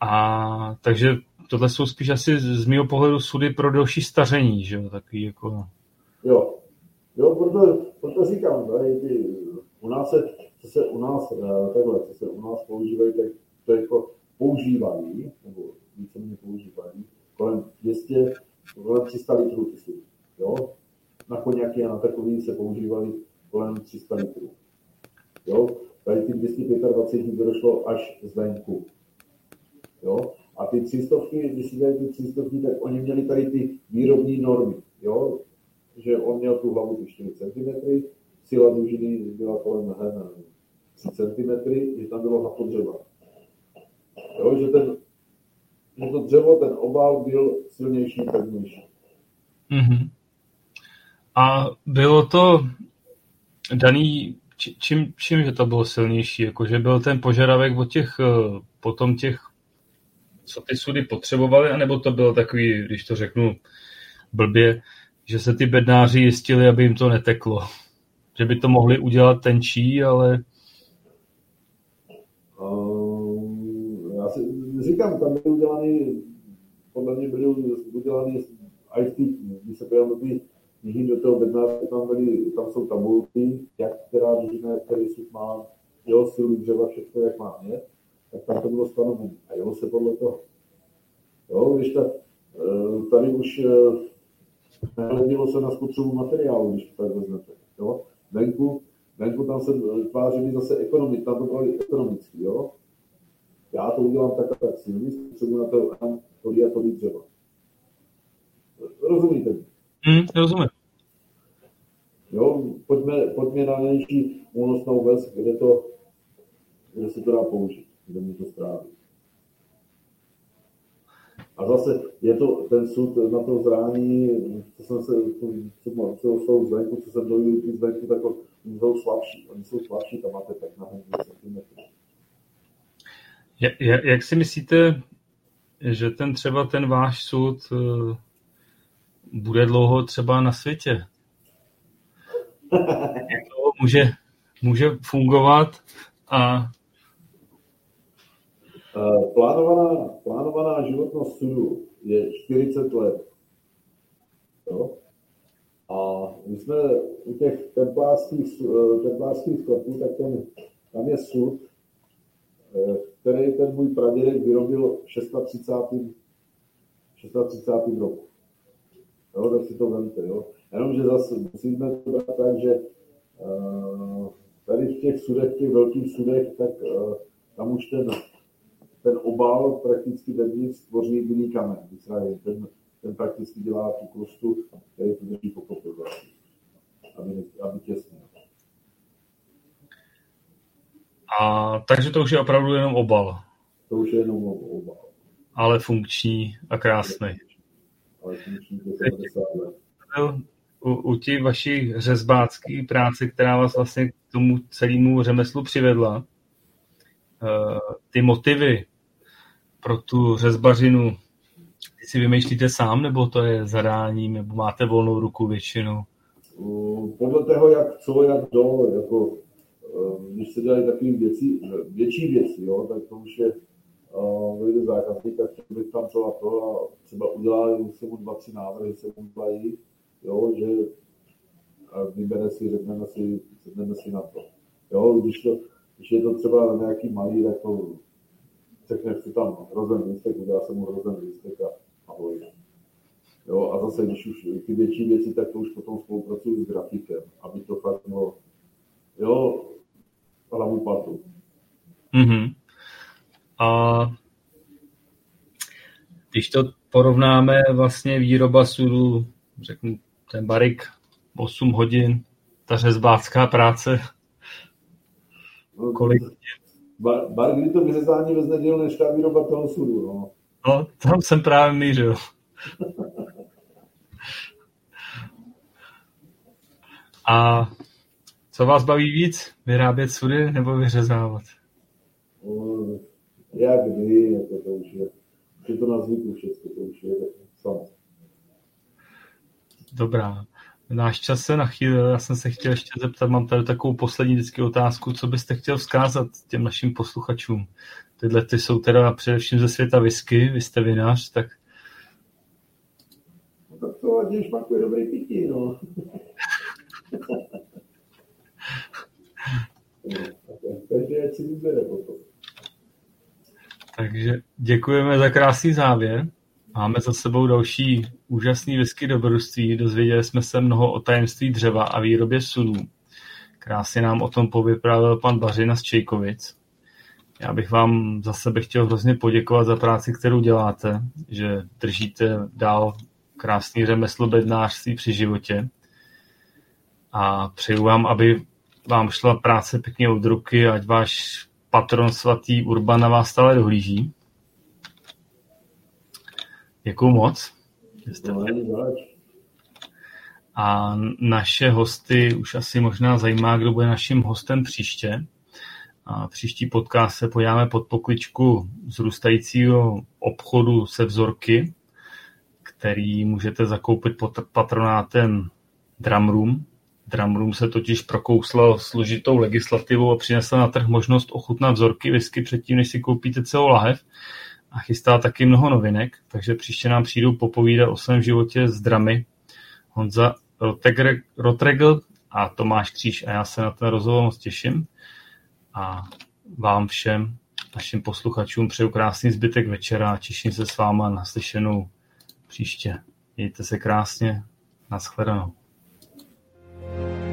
A takže tohle jsou spíš asi z mého pohledu sudy pro další staření, že jo, takový jako... Jo, jo, proto, proto říkám, tady ty, u nás se, co se u nás, eh, takhle, co se u nás používají, tak to jako používají, nebo víceméně používají, kolem 200 kolem 300 litrů kyslíku. Jo? Na koněky a na takový se používali kolem 300 litrů. Jo? Tady ty 225 došlo až z venku. Jo? A ty 300, když si dají ty 300, tak oni měli tady ty výrobní normy. Jo? Že on měl tu hlavu ty 4 cm, síla dužiny byla kolem 3 cm, že tam bylo hapo dřeva. Jo? Že ten že to dřevo, ten obal byl silnější, pevnější. Mm-hmm. A bylo to daný, čím, čím že to bylo silnější? Jako, že byl ten požadavek od těch, eh, potom těch, co ty sudy potřebovali, anebo to bylo takový, když to řeknu blbě, že se ty bednáři jistili, aby jim to neteklo. Že by to mohli udělat tenčí, ale... Um, já si říkám, tam byly udělaný, podle mě byly udělaný i když se podívám do knihy do toho bednáře, tam, byly, tam jsou tabulky, jak která družina, který such má, jeho silu dřeva, všechno, jak má mě, tak tam to bylo stanovené. A jeho se podle toho. Jo, když ta, eh, tady už eh, nehledilo se na spotřebu materiálu, když to tak vezmete. Jo? Venku, venku tam se tvářili zase ekonomii, tam to brali ekonomicky, jo? já to udělám tak a tak silný, potřebuji na to tolik a tolik dřeva. Rozumíte mi? Hmm, rozumím. Jo, pojďme, pojďme na nejnižší únosnou ves, kde, to, kde se to dá použít, kde mi to stráví. A zase je to ten sud na to zrání, co jsem se, co, co jsou zvenku, co jsem dojil ty zvenku, tak oni jsou slabší. Oni jsou slabší, tam máte tak na 2 cm. Jak, jak si myslíte, že ten třeba ten váš soud eh, bude dlouho třeba na světě? To může, může fungovat a eh, Plánovaná, plánovaná životnost sudu je 40 let. Jo? A my jsme u těch templářských, eh, templářských sklepů, tak ten, tam je sud, který ten můj pradědek vyrobil v 36. 36. roku. Jo, tak si to vemte. Jo. Jenomže zase musíme to brát tak, že uh, tady v těch sudech, těch velkých sudech, tak uh, tam už ten, ten obal prakticky vevnitř tvoří bílý kamen, ten, ten prakticky dělá tu krustu, který to drží pokope aby, aby těsně. A takže to už je opravdu jenom obal. To už je jenom obal. Ale funkční a krásný. Ale funkční to 70 let. U, u ti vaší řezbácké práce, která vás vlastně k tomu celému řemeslu přivedla, uh, ty motivy pro tu řezbařinu, ty si vymýšlíte sám, nebo to je zadáním, nebo máte volnou ruku většinu? Podle toho, jak co, jak do, jako Ehm, když se dělají takové věci, větší věci, jo, tak to už je dojde zákazník a chtěl bych tam to a to a třeba udělá se mu dva, tři návrhy, se mu udělají, jo, že vybere si, řekneme si, řekneme si na to. Jo, když, to, když je to třeba nějaký malý, tak to řekne, chci tam hrozen lístek, udělá se mu hrozen lístek a ahoj. Jo, a zase, když už ty větší věci, tak to už potom spolupracuju s grafikem, aby to fakt bylo, jo, hlavu patu. Mm-hmm. A když to porovnáme vlastně výroba sudu, řeknu ten barik 8 hodin, ta řezbácká práce, no, kolik? Bar, bar, kdy to vyřezání díl než ta výroba toho sudu, no. No, tam jsem právě mířil. A co vás baví víc? Vyrábět sudy nebo vyřezávat? No, jak kdy, jako to už je. Je to na zvyku všechno, to už je samo. Dobrá. Náš čas se nachýlil, já jsem se chtěl ještě zeptat, mám tady takovou poslední vždycky otázku, co byste chtěl vzkázat těm našim posluchačům? Tyhle ty jsou teda především ze světa whisky, vy jste vinař, tak... No tak to, ať šmakuje dobrý pití, no. Takže děkujeme za krásný závěr. Máme za sebou další úžasný whisky dobrodružství. Dozvěděli jsme se mnoho o tajemství dřeva a výrobě sunů. Krásně nám o tom povyprávěl pan Bařina z Čejkovic. Já bych vám za sebe chtěl hrozně poděkovat za práci, kterou děláte, že držíte dál krásný řemeslo bednářství při životě. A přeju vám, aby vám šla práce pěkně od ruky, ať váš patron svatý Urban na vás stále dohlíží. Děkuju moc. Jste a naše hosty už asi možná zajímá, kdo bude naším hostem příště. A příští podcast se pojáme pod pokličku zrůstajícího obchodu se vzorky, který můžete zakoupit pod patronátem Drumroom. Drumroom se totiž prokousla složitou legislativou a přinesla na trh možnost ochutnat vzorky whisky předtím, než si koupíte celou lahev a chystá taky mnoho novinek, takže příště nám přijdou popovídat o svém životě s dramy Honza Rotregl a Tomáš Kříž a já se na ten rozhovor moc těším a vám všem, našim posluchačům přeju krásný zbytek večera a těším se s váma na slyšenou příště. Mějte se krásně, nashledanou. you